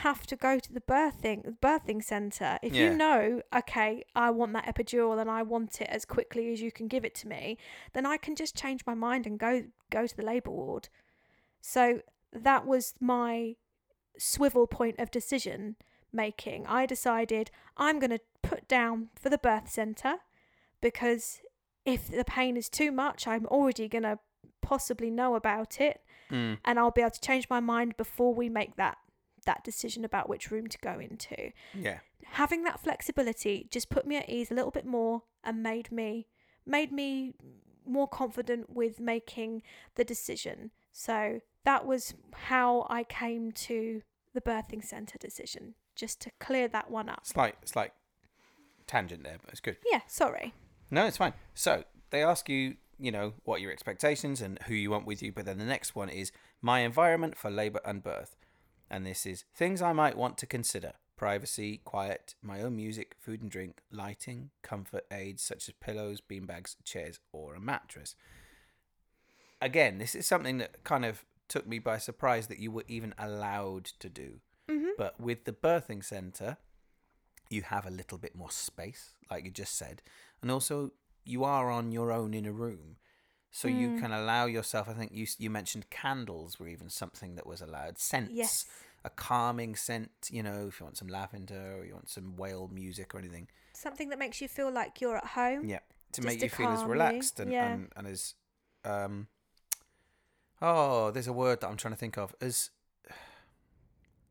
have to go to the birthing birthing centre. If Yeah. you know, okay, I want that epidural and I want it as quickly as you can give it to me, then I can just change my mind and go go to the labour ward. So that was my swivel point of decision making. I decided I'm going to put down for the birth centre because if the pain is too much, I'm already going to possibly know about it Mm. and I'll be able to change my mind before we make that that decision about which room to go into. Yeah. Having that flexibility just put me at ease a little bit more and made me made me more confident with making the decision. So that was how I came to the birthing centre decision, just to clear that one up. Slight, like tangent there, but it's good. Yeah, sorry. No, it's fine. So they ask you, you know, what your expectations and who you want with you. But then the next one is my environment for labour and birth. And this is things I might want to consider privacy, quiet, my own music, food and drink, lighting, comfort aids such as pillows, beanbags, chairs, or a mattress. Again, this is something that kind of took me by surprise that you were even allowed to do. Mhm. But with the birthing center, you have a little bit more space, like you just said, and also you are on your own in a room, so you Mm. can allow yourself. I think you you mentioned candles were even something that was allowed. Scents, Yes. a calming scent. You know, if you want some lavender or you want some whale music or anything. Something that makes you feel like you're at home. Yeah, to Just make to you feel as relaxed and, yeah. and and as um. Oh, there's a word that I'm trying to think of as.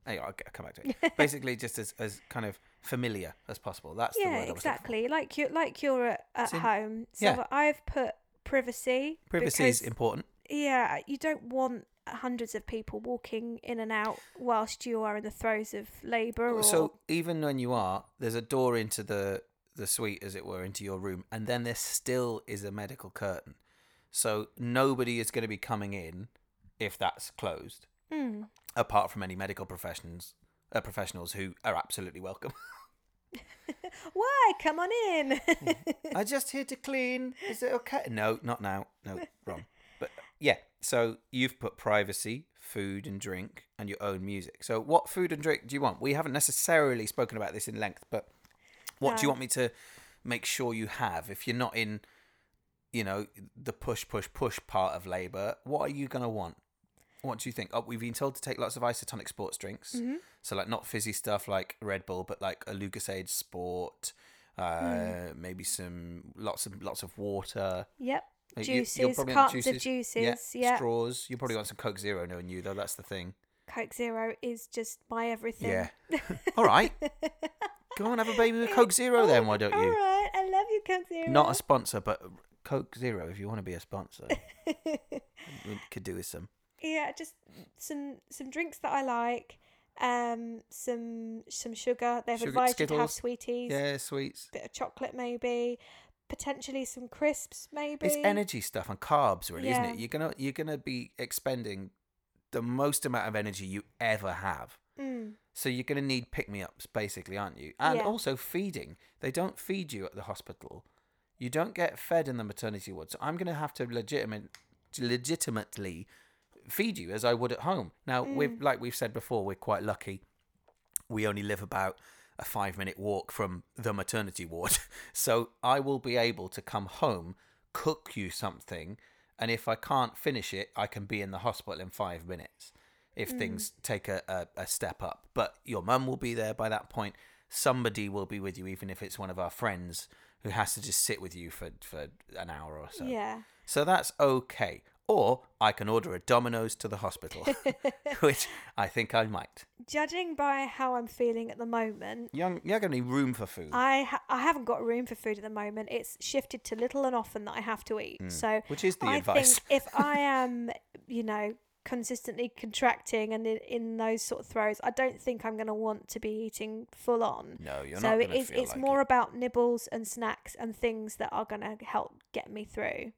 Anyway, I'll, come back to it. Basically, just as, as kind of familiar as possible. That's the word. yeah, I was looking for. exactly. Like you, like you're at, at home. So yeah. I've put privacy. Privacy is important. Yeah, you don't want hundreds of people walking in and out whilst you are in the throes of labour. Or So even when you are, there's a door into the the suite, as it were, into your room, and then there still is a medical curtain. So nobody is going to be coming in if that's closed, Mm. apart from any medical professions uh, professionals who are absolutely welcome. why? Come on in. I'm just here to clean. Is it okay? No, not now. No, wrong. But yeah, so you've put privacy, food and drink, and your own music. So what food and drink do you want? We haven't necessarily spoken about this in length, but what do you want me to make sure you have if you're not in, you know, the push, push, push part of labour? What are you gonna want? What do you think? Oh, we've been told to take lots of isotonic sports drinks. Mhm. So like not fizzy stuff like Red Bull, but like a Lucozade Sport, uh, Hmm. maybe some lots of lots of water. Yep. You- you'll Juices, of juices. Yeah, straws. You probably want some Coke Zero, knowing you though. That's the thing. Coke Zero is just my everything. Yeah. All right. Go on, have a baby with Coke Zero then. Why don't you? right, I love you, Coke Zero. Not a sponsor, but Coke Zero. If you want to be a sponsor, we could do with some. Yeah, just some some drinks that I like. Um, some some sugar. They've Sugar- advised you to have sweeties. Yeah, sweets. Bit of chocolate, maybe. Potentially some crisps, maybe. It's energy stuff and carbs, really, isn't it? You're gonna you're gonna be expending the most amount of energy you ever have. Mm. So you're going to need pick me ups, basically, aren't you? And Yeah. also feeding. They don't feed you at the hospital. You don't get fed in the maternity ward. So I'm going to have to legitimate, legitimately feed you as I would at home. Now, we've mm. like we've said before, we're quite lucky. We only live about a five minute walk from the maternity ward. So I will be able to come home, cook you something, and if I can't finish it, I can be in the hospital in five minutes if mm. things take a, a, a step up. But your mum will be there by that point. Somebody will be with you, even if it's one of our friends who has to just sit with you for, for an hour or so. Yeah. So that's okay. Or I can order a Domino's to the hospital, which I think I might. Judging by how I'm feeling at the moment, Young, you're going to need room for food, I ha- I haven't got room for food at the moment. It's shifted to little and often that I have to eat. Hmm. So which is the I advice. think if I am, you know, consistently contracting and in, in those sort of throws, I don't think I'm going to want to be eating full on. No, you're so not So to is. It's like more it. about nibbles and snacks and things that are going to help get me through.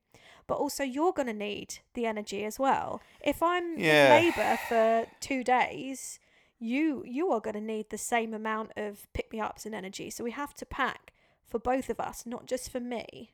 But also, you're going to need the energy as well. If I'm Yeah. in labour for two days, you you are going to need the same amount of pick me ups and energy. So we have to pack for both of us, not just for me.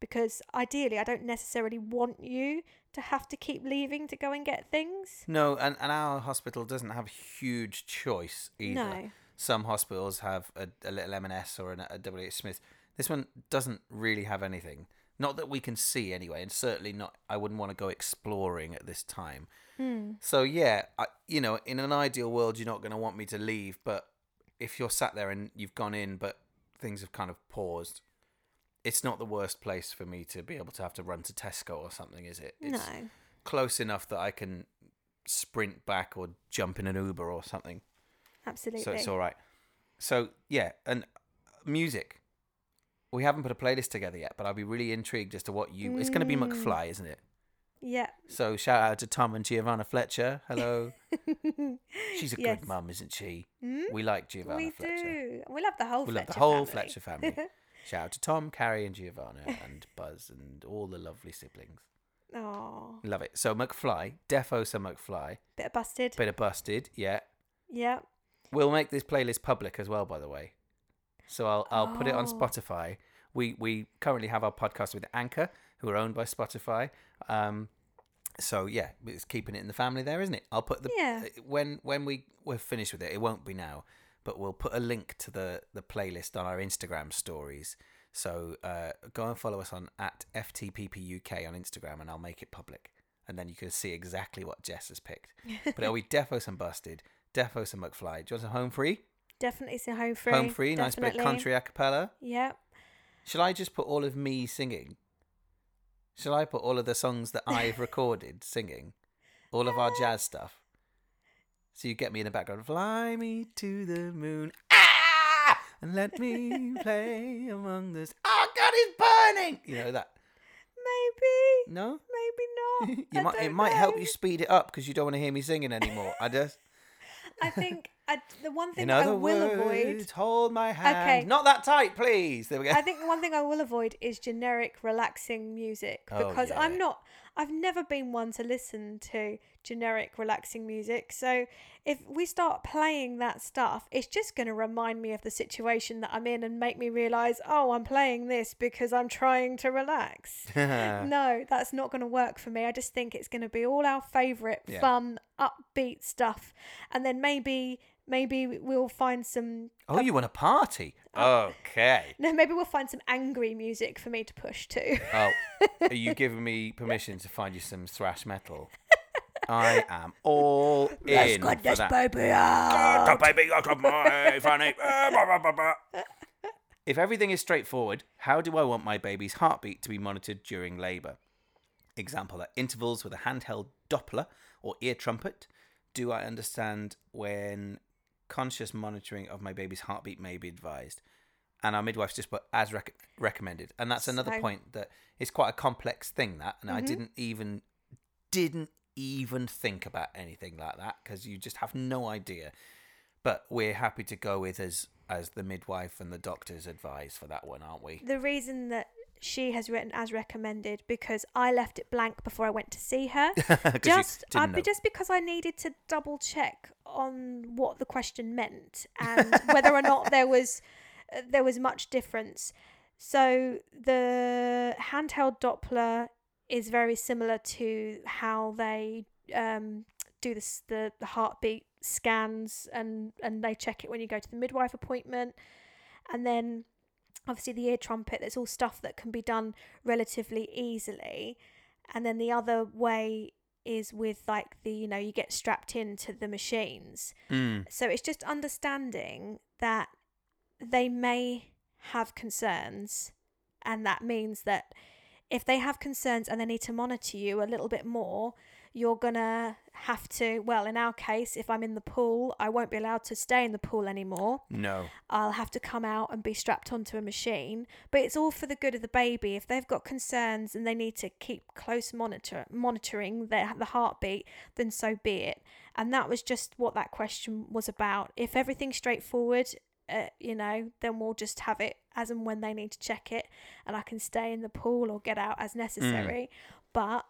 Because ideally, I don't necessarily want you to have to keep leaving to go and get things. No, and, and our hospital doesn't have huge choice either. No. Some hospitals have a, a little M&S or an, a WH Smith. This one doesn't really have anything. Not that we can see anyway, and certainly not. I wouldn't want to go exploring at this time. Hmm. So yeah, I, you know, in an ideal world, you're not going to want me to leave. But if you're sat there and you've gone in, but things have kind of paused, it's not the worst place for me to be able to have to run to Tesco or something, is it? It's no. close enough that I can sprint back or jump in an Uber or something. Absolutely. So it's all right. So yeah, and music. We haven't put a playlist together yet, but I'll be really intrigued as to what you. It's going to be Mm. McFly, isn't it? Yeah. So shout out to Tom and Giovanna Fletcher. Hello. She's a Yes. good mum, isn't she? Hmm? We like Giovanna Fletcher. we Fletcher. do. We love the whole Fletcher family. We Fletcher love the whole family. Fletcher family. Shout out to Tom, Carrie, and Giovanna, and Buzz, and all the lovely siblings. Oh, Love it. So McFly, defo some McFly, bit of busted. bit of busted, yeah. yeah. We'll make this playlist public as well, by the way. So I'll I'll put it on Oh. Spotify. We we currently have our podcast with Anchor, who are owned by Spotify. Um, So yeah, it's keeping it in the family there, isn't it? I'll put the Yeah. uh, when when we we're finished with it. It won't be now, but we'll put a link to the the playlist on our Instagram stories. So uh, go and follow us on at ftppuk on Instagram, and I'll make it public, and then you can see exactly what Jess has picked. But it'll be Defos and Busted, Defos and McFly. Do you want some home free? Definitely some home free. home free, nice bit of country a cappella. Yep. Shall I just put all of me singing? Shall I put all of the songs that I've recorded singing? All of our jazz stuff? So you get me in the background. Fly me to the moon. Ah! And let me play among the. Oh, God, it's burning! You know that. Maybe. No? Maybe not. you I might, it don't might help you speed it up because you don't want to hear me singing anymore. I just. I think I, the one thing In I will words, avoid. hold my hand. Okay. Not that tight, please. There we go. I think the one thing I will avoid is generic relaxing music Oh, because yeah. I'm not I've never been one to listen to generic relaxing music. So if we start playing that stuff, it's just going to remind me of the situation that I'm in and make me realize, "Oh, I'm playing this because I'm trying to relax." no, that's not going to work for me. I just think it's going to be all our favorite Yeah. fun, upbeat stuff. And then maybe maybe we'll find some oh, you want a party? Okay. no, maybe we'll find some angry music for me to push to. Oh, are you giving me permission to find you some thrash metal? I am all in for that. baby Got the baby out of my fanny. Ah, bah. If everything is straightforward, how do I want my baby's heartbeat to be monitored during labour? Example at intervals with a handheld Doppler or ear trumpet. Do I understand when conscious monitoring of my baby's heartbeat may be advised? And our midwife's just put as rec- recommended, and that's another So- point that it's quite a complex thing. That, and I Mhm. didn't even didn't even think about anything like that because you just have no idea. But we're happy to go with as as the midwife and the doctors advise for that one, aren't we? The reason that she has written as recommended because I left it blank before I went to see her. just I, just because I needed to double check on what the question meant and whether or not there was uh, there was much difference. So the handheld Doppler is very similar to how they um, do this, the the heartbeat scans and and they check it when you go to the midwife appointment, and then obviously the ear trumpet. that's all stuff that can be done relatively easily, and then the other way is with like the you know you get strapped into the machines Mm. so it's just understanding that they may have concerns, and that means that if they have concerns and they need to monitor you a little bit more, you're gonna have to. Well, in our case, if I'm in the pool, I won't be allowed to stay in the pool anymore. No. I'll have to come out and be strapped onto a machine. But it's all for the good of the baby. If they've got concerns and they need to keep close monitor monitoring their the heartbeat, then so be it. And that was just what that question was about. If everything's straightforward, uh, you know, then we'll just have it as and when they need to check it, and I can stay in the pool or get out as necessary. But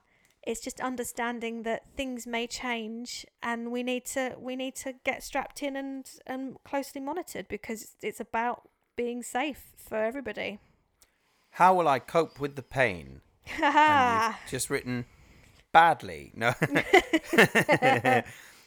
it's just understanding that things may change and we need to we need to get strapped in and and closely monitored because it's about being safe for everybody. How will I cope with the pain? And Haha. you've just written badly. No.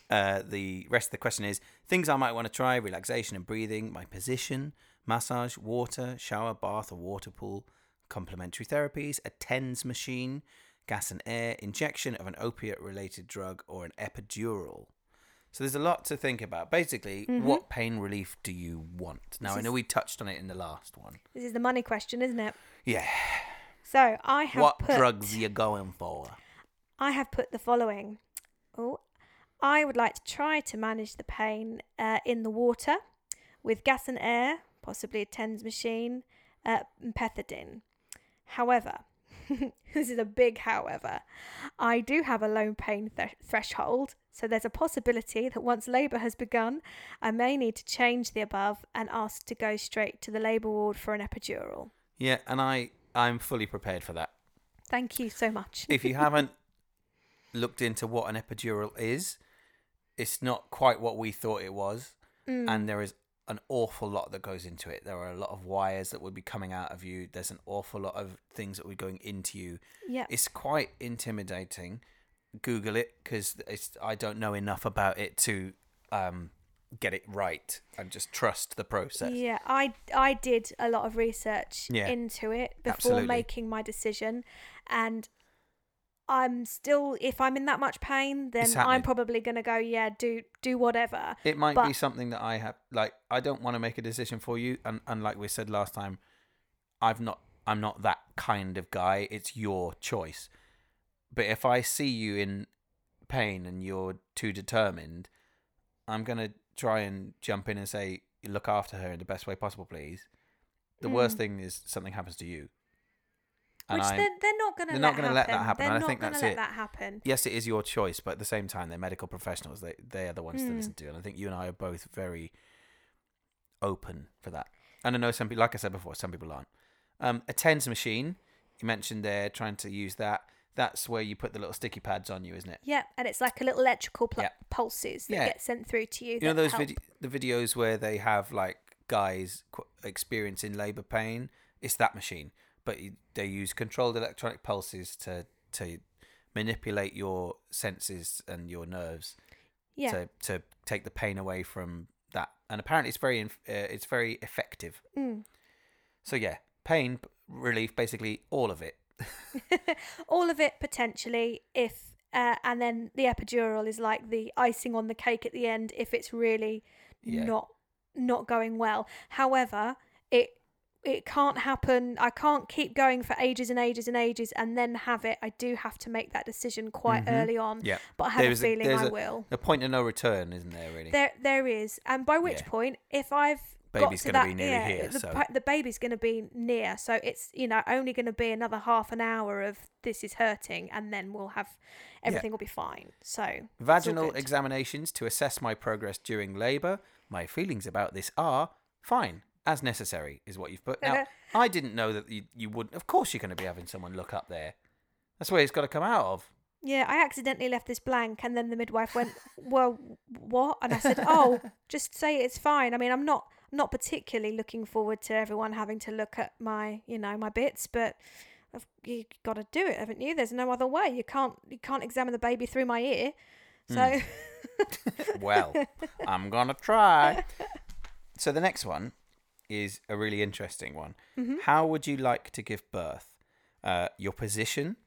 uh, the rest of the question is things I might want to try: relaxation and breathing, my position, massage, water, shower, bath, or water pool, complementary therapies, a TENS machine, gas and air, injection of an opiate-related drug, or an epidural. So there's a lot to think about. Basically, what pain relief do you want? Now This I know we touched on it in the last one. This is the money question, isn't it? Yeah. So I have What put drugs are you going for? I have put the following. Oh, I would like to try to manage the pain uh, in the water with gas and air, possibly a TENS machine, uh, and pethidine. However, this is a big however. I do have a low pain th- threshold, so there's a possibility that once labour has begun, I may need to change the above and ask to go straight to the labour ward for an epidural. Yeah, and I I'm fully prepared for that. Thank you so much. If you haven't looked into what an epidural is, it's not quite what we thought it was, Mm. and there is an awful lot that goes into it. There are a lot of wires that would be coming out of you. There's an awful lot of things that would be going into you. yeah. It's quite intimidating. Google it because I don't know enough about it to um, get it right and just trust the process. Yeah, I I did a lot of research Yeah. into it before Absolutely. making my decision, and I'm still if I'm in that much pain, then I'm probably gonna go yeah do do whatever. It might be something that I have like I don't want to make a decision for you and, and like we said last time, I've not I'm not that kind of guy. It's your choice. But if I see you in pain and you're too determined, I'm gonna try and jump in and say, look after her in the best way possible, please. The worst Mm. thing is something happens to you. And Which they're, they're not gonna they're let not gonna let that happen. They're and I think that's let it. that happen. yes, it is your choice, but at the same time, they're medical professionals. They they are the ones to Mm. listen to, and I think you and I are both very open for that. And I know some people, like I said before, some people aren't. Um, a tens machine, you mentioned there, trying to use that. That's where you put the little sticky pads on you, isn't it? Yeah, and it's like a little electrical pl- Yeah. pulses that Yeah. get sent through to you. You know those vid- the videos where they have like guys qu- experiencing labor pain. It's that machine, but they use controlled electronic pulses to to manipulate your senses and your nerves. Yeah. to to take the pain away from that. And apparently, it's very uh, it's very effective. Mm. So yeah, pain relief, basically all of it. all of it potentially if uh, and then the epidural is like the icing on the cake at the end if it's really Yeah. not not going well however it it can't happen. I can't keep going for ages and ages and ages and then have it. I do have to make that decision quite Mhm. early on. Yeah, but i have a feeling i a- will. a point of no return, isn't there? Really, there there is. And by which Yeah. point if i've Baby's got to gonna that, be nearly yeah, here, the, so- the baby's going to be near. So it's you know only going to be another half an hour of this is hurting and then we'll have everything will be fine. So vaginal examinations to assess my progress during labour. My feelings about this are fine, as necessary, is what you've put. Now, I didn't know that you, you wouldn't. Of course, you're going to be having someone look up there. That's where it's got to come out of. yeah i accidentally left this blank and then the midwife went well what and i said oh just say it's fine i mean i'm not not particularly looking forward to everyone having to look at my you know my bits but I've, you got to do it haven't you there's no other way you can't you can't examine the baby through my ear so hmm. Well, I'm going to try. So the next one is a really interesting one. Mhm. How would you like to give birth? Uh, your position,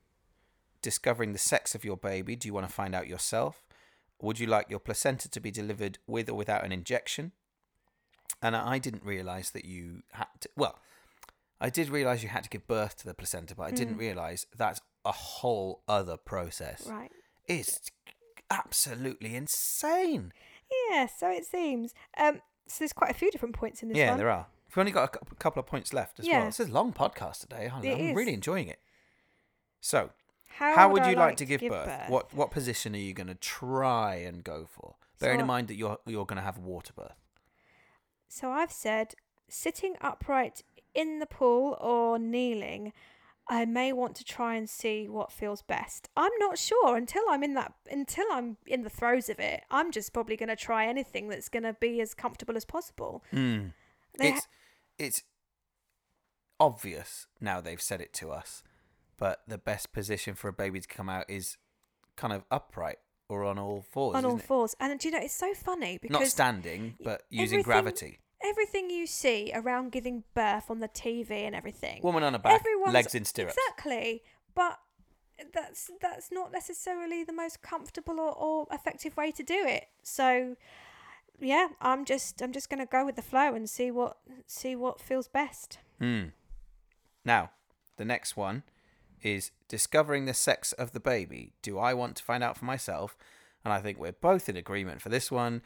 discovering the sex of your baby. Do you want to find out yourself? Would you like your placenta to be delivered with or without an injection? And I didn't realize that you had to. Well, I did realize you had to give birth to the placenta, but I didn't Mm. realize that's a whole other process. right It's absolutely insane. Yeah, so it seems. Um, so there's quite a few different points in this yeah, one. there are. We've only got a couple of points left as Yeah. well. This is a long podcast today. I'm, I'm really enjoying it. So, How, how, would I you like, to give, give birth? What what position are you going to try and go for? Bearing in mind that you're you're going to have a water birth. So I've said sitting upright in the pool or kneeling. I may want to try and see what feels best. I'm not sure until I'm in that until I'm in the throes of it. I'm just probably going to try anything that's going to be as comfortable as possible. Mm. They It's it's obvious now they've said it to us, but the best position for a baby to come out is kind of upright or on all fours, on all it? fours. And do you know it's so funny because Not standing, but using gravity. everything you see around giving birth on the TV and everything. Woman on a back, Everyone's- legs in stirrups. Exactly, but that's that's not necessarily the most comfortable or, or effective way to do it. So, yeah, I'm just I'm just gonna go with the flow and see what see what feels best. Hmm. Now, the next one is discovering the sex of the baby. Do I want to find out for myself? And I think we're both in agreement for this one.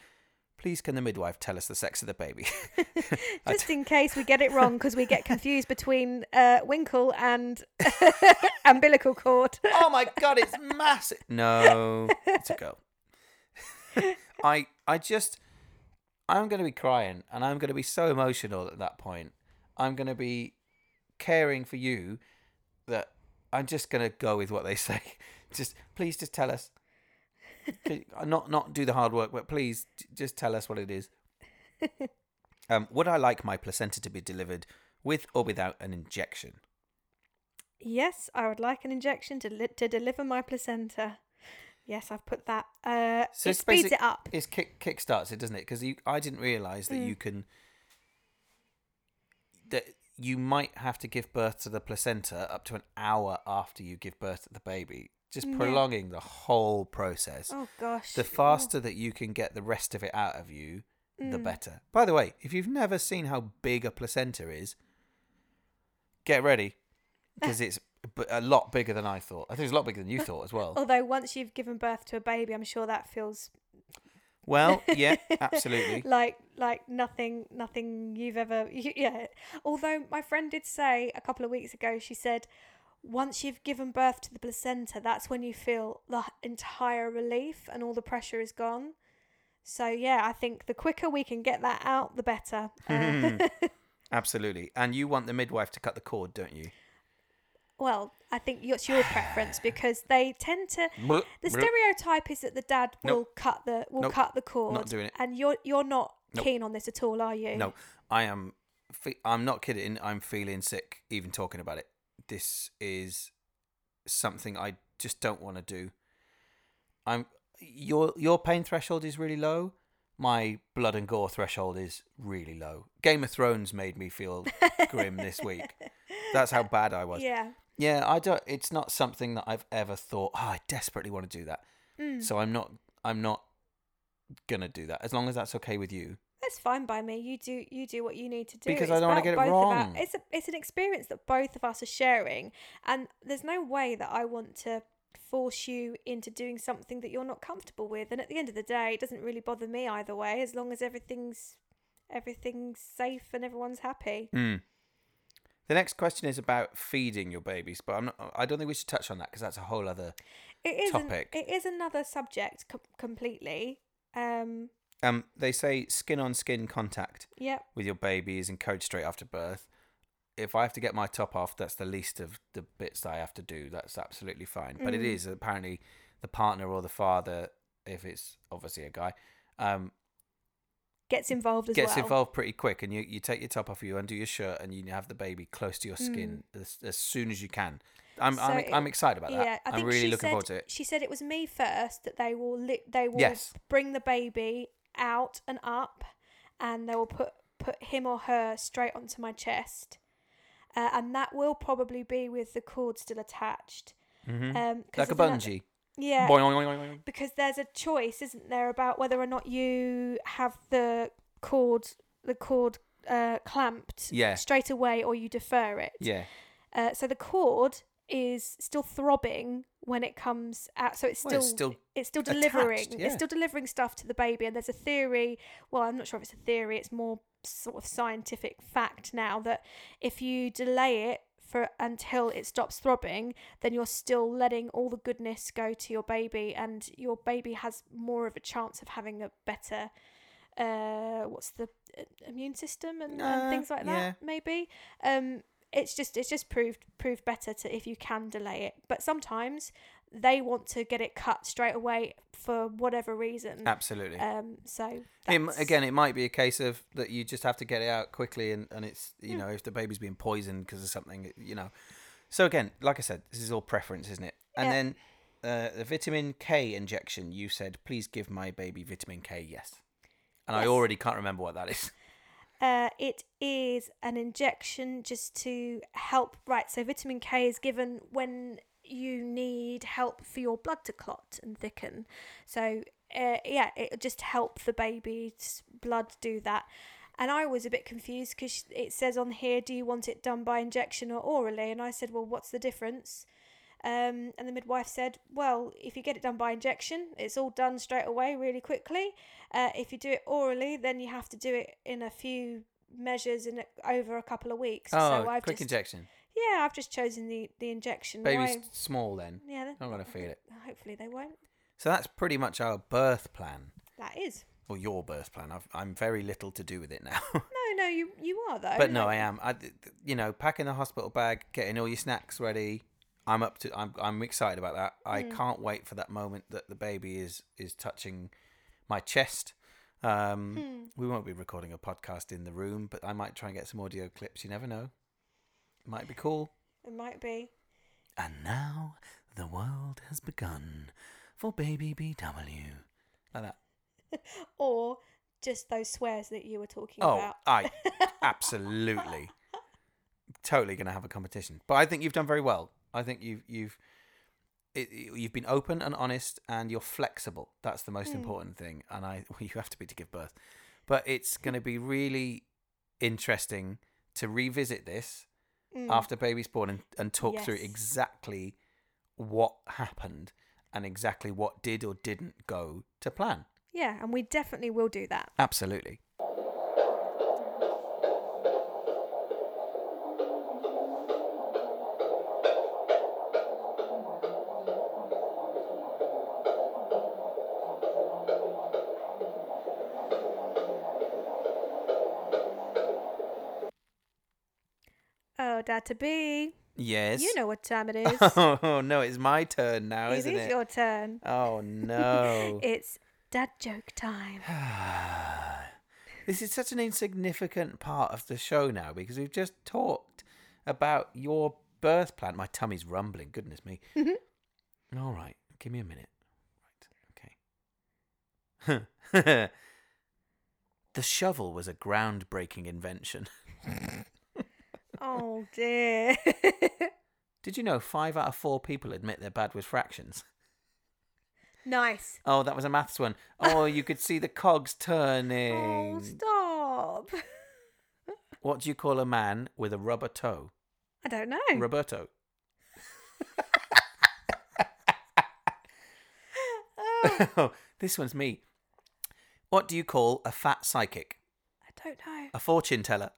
Please, can the midwife tell us the sex of the baby? Just in case we get it wrong because we get confused between uh, winkle and umbilical cord. oh my god, it's massive. No, it's a girl. I I just I'm going to be crying and I'm going to be so emotional at that point. I'm going to be caring for you that I'm just going to go with what they say. Just please just tell us. Not not do the hard work, but please just tell us what it is. Um, would I like my placenta to be delivered with or without an injection? Yes, I would like an injection to li- to deliver my placenta. Yes, I've put that. Uh, So it speeds it up. It's kick kick starts it, doesn't it? Because I didn't realise that Mm. you can that you might have to give birth to the placenta up to an hour after you give birth to the baby, just Yeah. prolonging the whole process. Oh gosh. the Oh. faster that you can get the rest of it out of you, the Mm. better. By the way, if you've never seen how big a placenta is, get ready because it's b- a lot bigger than I thought. I think it's a lot bigger than you thought as well. Although once you've given birth to a baby, I'm sure that feels Well, yeah, absolutely. like like nothing nothing you've ever yeah. Although my friend did say a couple of weeks ago, she said once you've given birth to the placenta, that's when you feel the entire relief and all the pressure is gone. So yeah, I think the quicker we can get that out, the better. Absolutely. And you want the midwife to cut the cord, don't you? Well, I think it's your preference because they tend to The stereotype is that the dad will Nope. cut the will Nope. cut the cord. Not doing it. And you're you're not Nope. keen on this at all, are you? No, I am. fe- I'm not kidding. I'm feeling sick even talking about it. This is something I just don't want to do. I'm your your pain threshold is really low. My blood and gore threshold is really low. Game of Thrones made me feel grim this week. That's how bad I was. Yeah. Yeah, I don't. It's not something that I've ever thought. Oh, I desperately want to do that. Mm. So I'm not. I'm not gonna do that as long as that's okay with you. That's fine by me. You do you do what you need to do. Because I It's don't wanna get it of our- wrong. it's a it's an experience that both of us are sharing, and there's no way that I want to force you into doing something that you're not comfortable with. And at the end of the day, it doesn't really bother me either way, as long as everything's everything's safe and everyone's happy. Mm. The next question is about feeding your babies, but I'm not. I don't think we should touch on that because that's a whole other. It is an- Topic. it is another subject com- completely. Um. Um, they say skin on skin contact Yep. with your baby is encouraged straight after birth. If I have to get my top off, that's the least of the bits that I have to do. That's absolutely fine. But it Mm. is apparently the partner or the father, if it's obviously a guy, um, Gets involved as gets well. Gets involved pretty quick, and you, you take your top off, you undo your shirt, and you have the baby close to your skin as, as soon as you can. I'm Mm. So I'm, it- I'm excited about that. Yeah, I I'm think really looking said, forward to it. She said it was me first that they will li- they will Yes. bring the baby out and up, and they will put put him or her straight onto my chest, uh, and that will probably be with the cord still attached. hmm Um, like a bungee. Yeah, Boing, boing, boing, because there's a choice, isn't there, about whether or not you have the cord the cord uh, clamped Yeah. straight away or you defer it. Yeah. Uh, so the cord is still throbbing when it comes out. So it's Well, still it's still it's still attached, delivering. yeah. It's still delivering stuff to the baby. And there's a theory. Well, I'm not sure if it's a theory. It's more sort of scientific fact now that if you delay it for until it stops throbbing, then you're still letting all the goodness go to your baby, and your baby has more of a chance of having a better. Uh, what's the uh, immune system and, and Uh, things like that? yeah. Maybe. Um, it's just it's just proved proved better to if you can delay it. But sometimes they want to get it cut straight away for whatever reason. absolutely. Um, so It again, it might be a case of that you just have to get it out quickly, and, and it's you Hmm. know if the baby's being poisoned because of something, you know. So again, like I said, this is all preference, isn't it? And Yeah. then uh, the vitamin K injection. You said, please give my baby vitamin K. Yes, and I already can't remember what that is. Uh, it is an injection just to help. Right, so vitamin K is given when you need help for your blood to clot and thicken. So uh, yeah, it just help the baby's blood do that. And I was a bit confused because it says on here, "Do you want it done by injection or orally?" And I said, "Well, what's the difference?" Um, and the midwife said, "Well, if you get it done by injection, it's all done straight away, really quickly. Uh, if you do it orally, then you have to do it in a few measures in a, over a couple of weeks. Oh, so I've quick just, injection. yeah, I've just chosen the the injection. Baby's Why- small then. yeah, they're not gonna feel it. Hopefully they won't. So that's pretty much our birth plan, That is. or your birth plan. I've, I'm very little to do with it now. No, no, you you are though. But no, like- I am. I, you know, packing the hospital bag, getting all your snacks ready. I'm up to. I'm. I'm excited about that. I Mm. can't wait for that moment that the baby is is touching my chest. Um, Hmm. We won't be recording a podcast in the room, but I might try and get some audio clips. You never know. It Might be cool. It might be. And now the world has begun for baby BW. Like that. Or just those swears that you were talking Oh, about. I absolutely, totally going to have a competition. But I think you've done very well. I think you've you've it, you've been open and honest, and you're flexible. That's the most Hmm. important thing. And I, well, you have to be to give birth. But it's going to be really interesting to revisit this Mm. after baby's born and, and talk through exactly what happened and exactly what did or didn't go to plan. Yeah, and we definitely will do that. Absolutely. Oh, Dad to be. Yes. You know what time it is. Oh no, it's my turn now, it isn't is it? your turn. Oh no. It's dad joke time. this is such an insignificant part of the show now because we've just talked about your birth plan. My tummy's rumbling, goodness me. Mm-hmm. All right, give me a minute. Right, okay. the shovel was a groundbreaking invention. Oh dear. Did you know five out of four people admit they're bad with fractions? nice. Oh, that was a maths one. Oh, you could see the cogs turning. Oh, stop. What do you call a man with a rubber toe? I don't know. Roberto. Oh, Oh, this one's me. What do you call a fat psychic? I don't know. A fortune teller.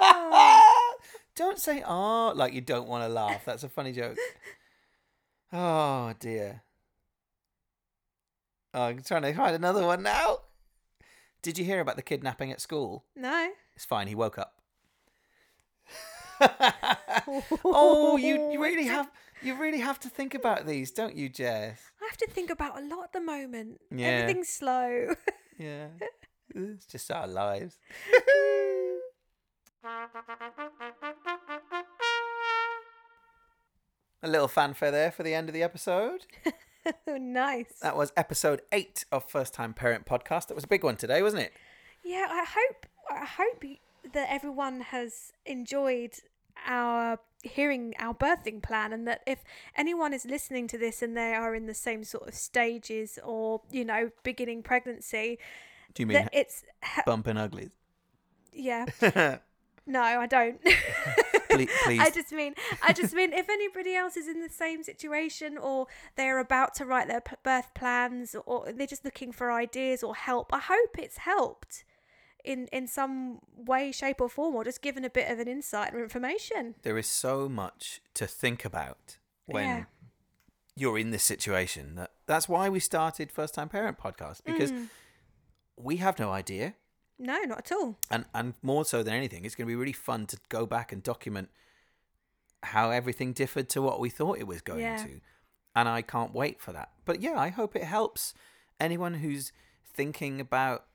Don't say ah like you don't want to laugh. That's a funny joke. Oh dear. Oh, I'm trying to find another one now. Did you hear about the kidnapping at school? No. It's fine. He woke up. oh, you, you really have you really have to think about these, don't you, Jess? I have to think about a lot at the moment. Yeah. Everything's slow. Yeah, it's just our lives. A little fanfare there for the end of the episode. nice. That was episode eight of First Time Parent Podcast. That was a big one today, wasn't it? Yeah, I hope I hope that everyone has enjoyed our hearing our birthing plan and that if anyone is listening to this and they are in the same sort of stages or you know beginning pregnancy Do you mean it's bumping uglies? yeah no I don't please. I just mean, I just mean, if anybody else is in the same situation, or they're about to write their birth plans, or they're just looking for ideas or help, I hope it's helped in in some way, shape, or form, or just given a bit of an insight or information. there is so much to think about when Yeah. you're in this situation. That that's why we started First Time Parent Podcast because Mm. we have no idea. No, not at all. and and more so than anything, it's going to be really fun to go back and document how everything differed to what we thought it was going Yeah. to, and I can't wait for that. But yeah, I hope it helps anyone who's thinking about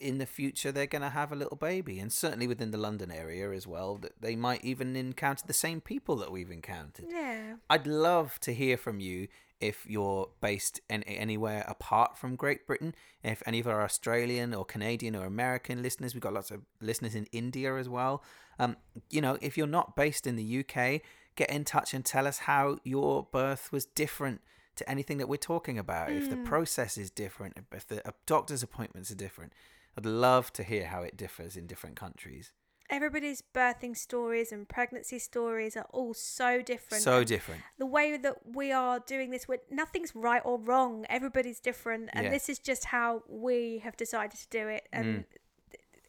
in the future they're going to have a little baby, and certainly within the London area as well, that they might even encounter the same people that we've encountered. Yeah. I'd love to hear from you if you're based in anywhere apart from Great Britain. If any of our Australian or Canadian or American listeners, we've got lots of listeners in India as well. Um, you know, if you're not based in the UK, get in touch and tell us how your birth was different to anything that we're talking about. If the process is different, if the doctor's appointments are different, I'd love to hear how it differs in different countries. Everybody's birthing stories and pregnancy stories are all so different. So and different. the way that we are doing this, nothing's right or wrong. Everybody's different, and Yeah. this is just how we have decided to do it. And Mm.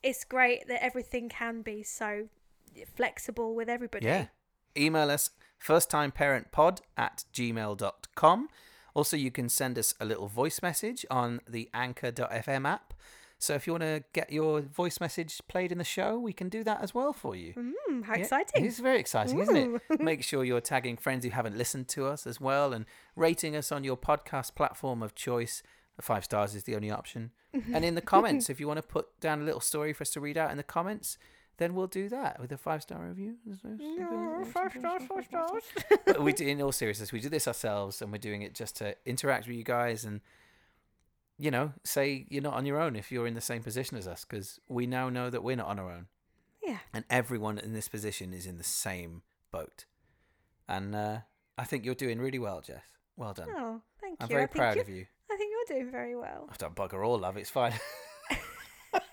it's great that everything can be so flexible with everybody. Yeah. Email us firsttimeparentpod at gmail.com. Also, you can send us a little voice message on the anchor.fm app. So if you want to get your voice message played in the show, we can do that as well for you. Mm, how Yeah, exciting! It's very exciting, isn't it? Make sure you're tagging friends who haven't listened to us as well and rating us on your podcast platform of choice. Five stars is the only option. and in the comments, if you want to put down a little story for us to read out in the comments, then we'll do that with a five star review. No, five stars, five stars. we do, in all seriousness, we do this ourselves, and we're doing it just to interact with you guys and, you know, say you're not on your own if you're in the same position as us, because we now know that we're not on our own, Yeah. and everyone in this position is in the same boat. And uh, I think you're doing really well, Jess. Well done. Oh, thank I'm you. very I think proud of you. I think you're doing very well. I've done bugger all, love. It's fine.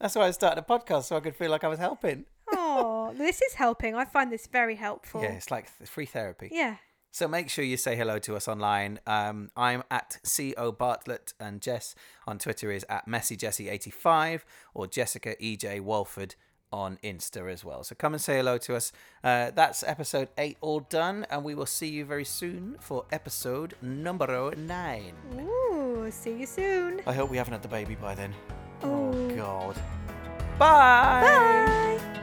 That's why I started a podcast so I could feel like I was helping. Oh, this is helping. I find this very helpful. Yeah, it's like free therapy. Yeah. So make sure you say hello to us online. Um, I'm at Co Bartlett and Jess on Twitter is at MessyJessie85 or Jessica EJ Walford on Insta as well. So come and say hello to us. Uh, that's episode eight all done, and we will see you very soon for episode number nine. Ooh, see you soon. I hope we haven't had the baby by then. Oh. Oh God. Bye. Bye.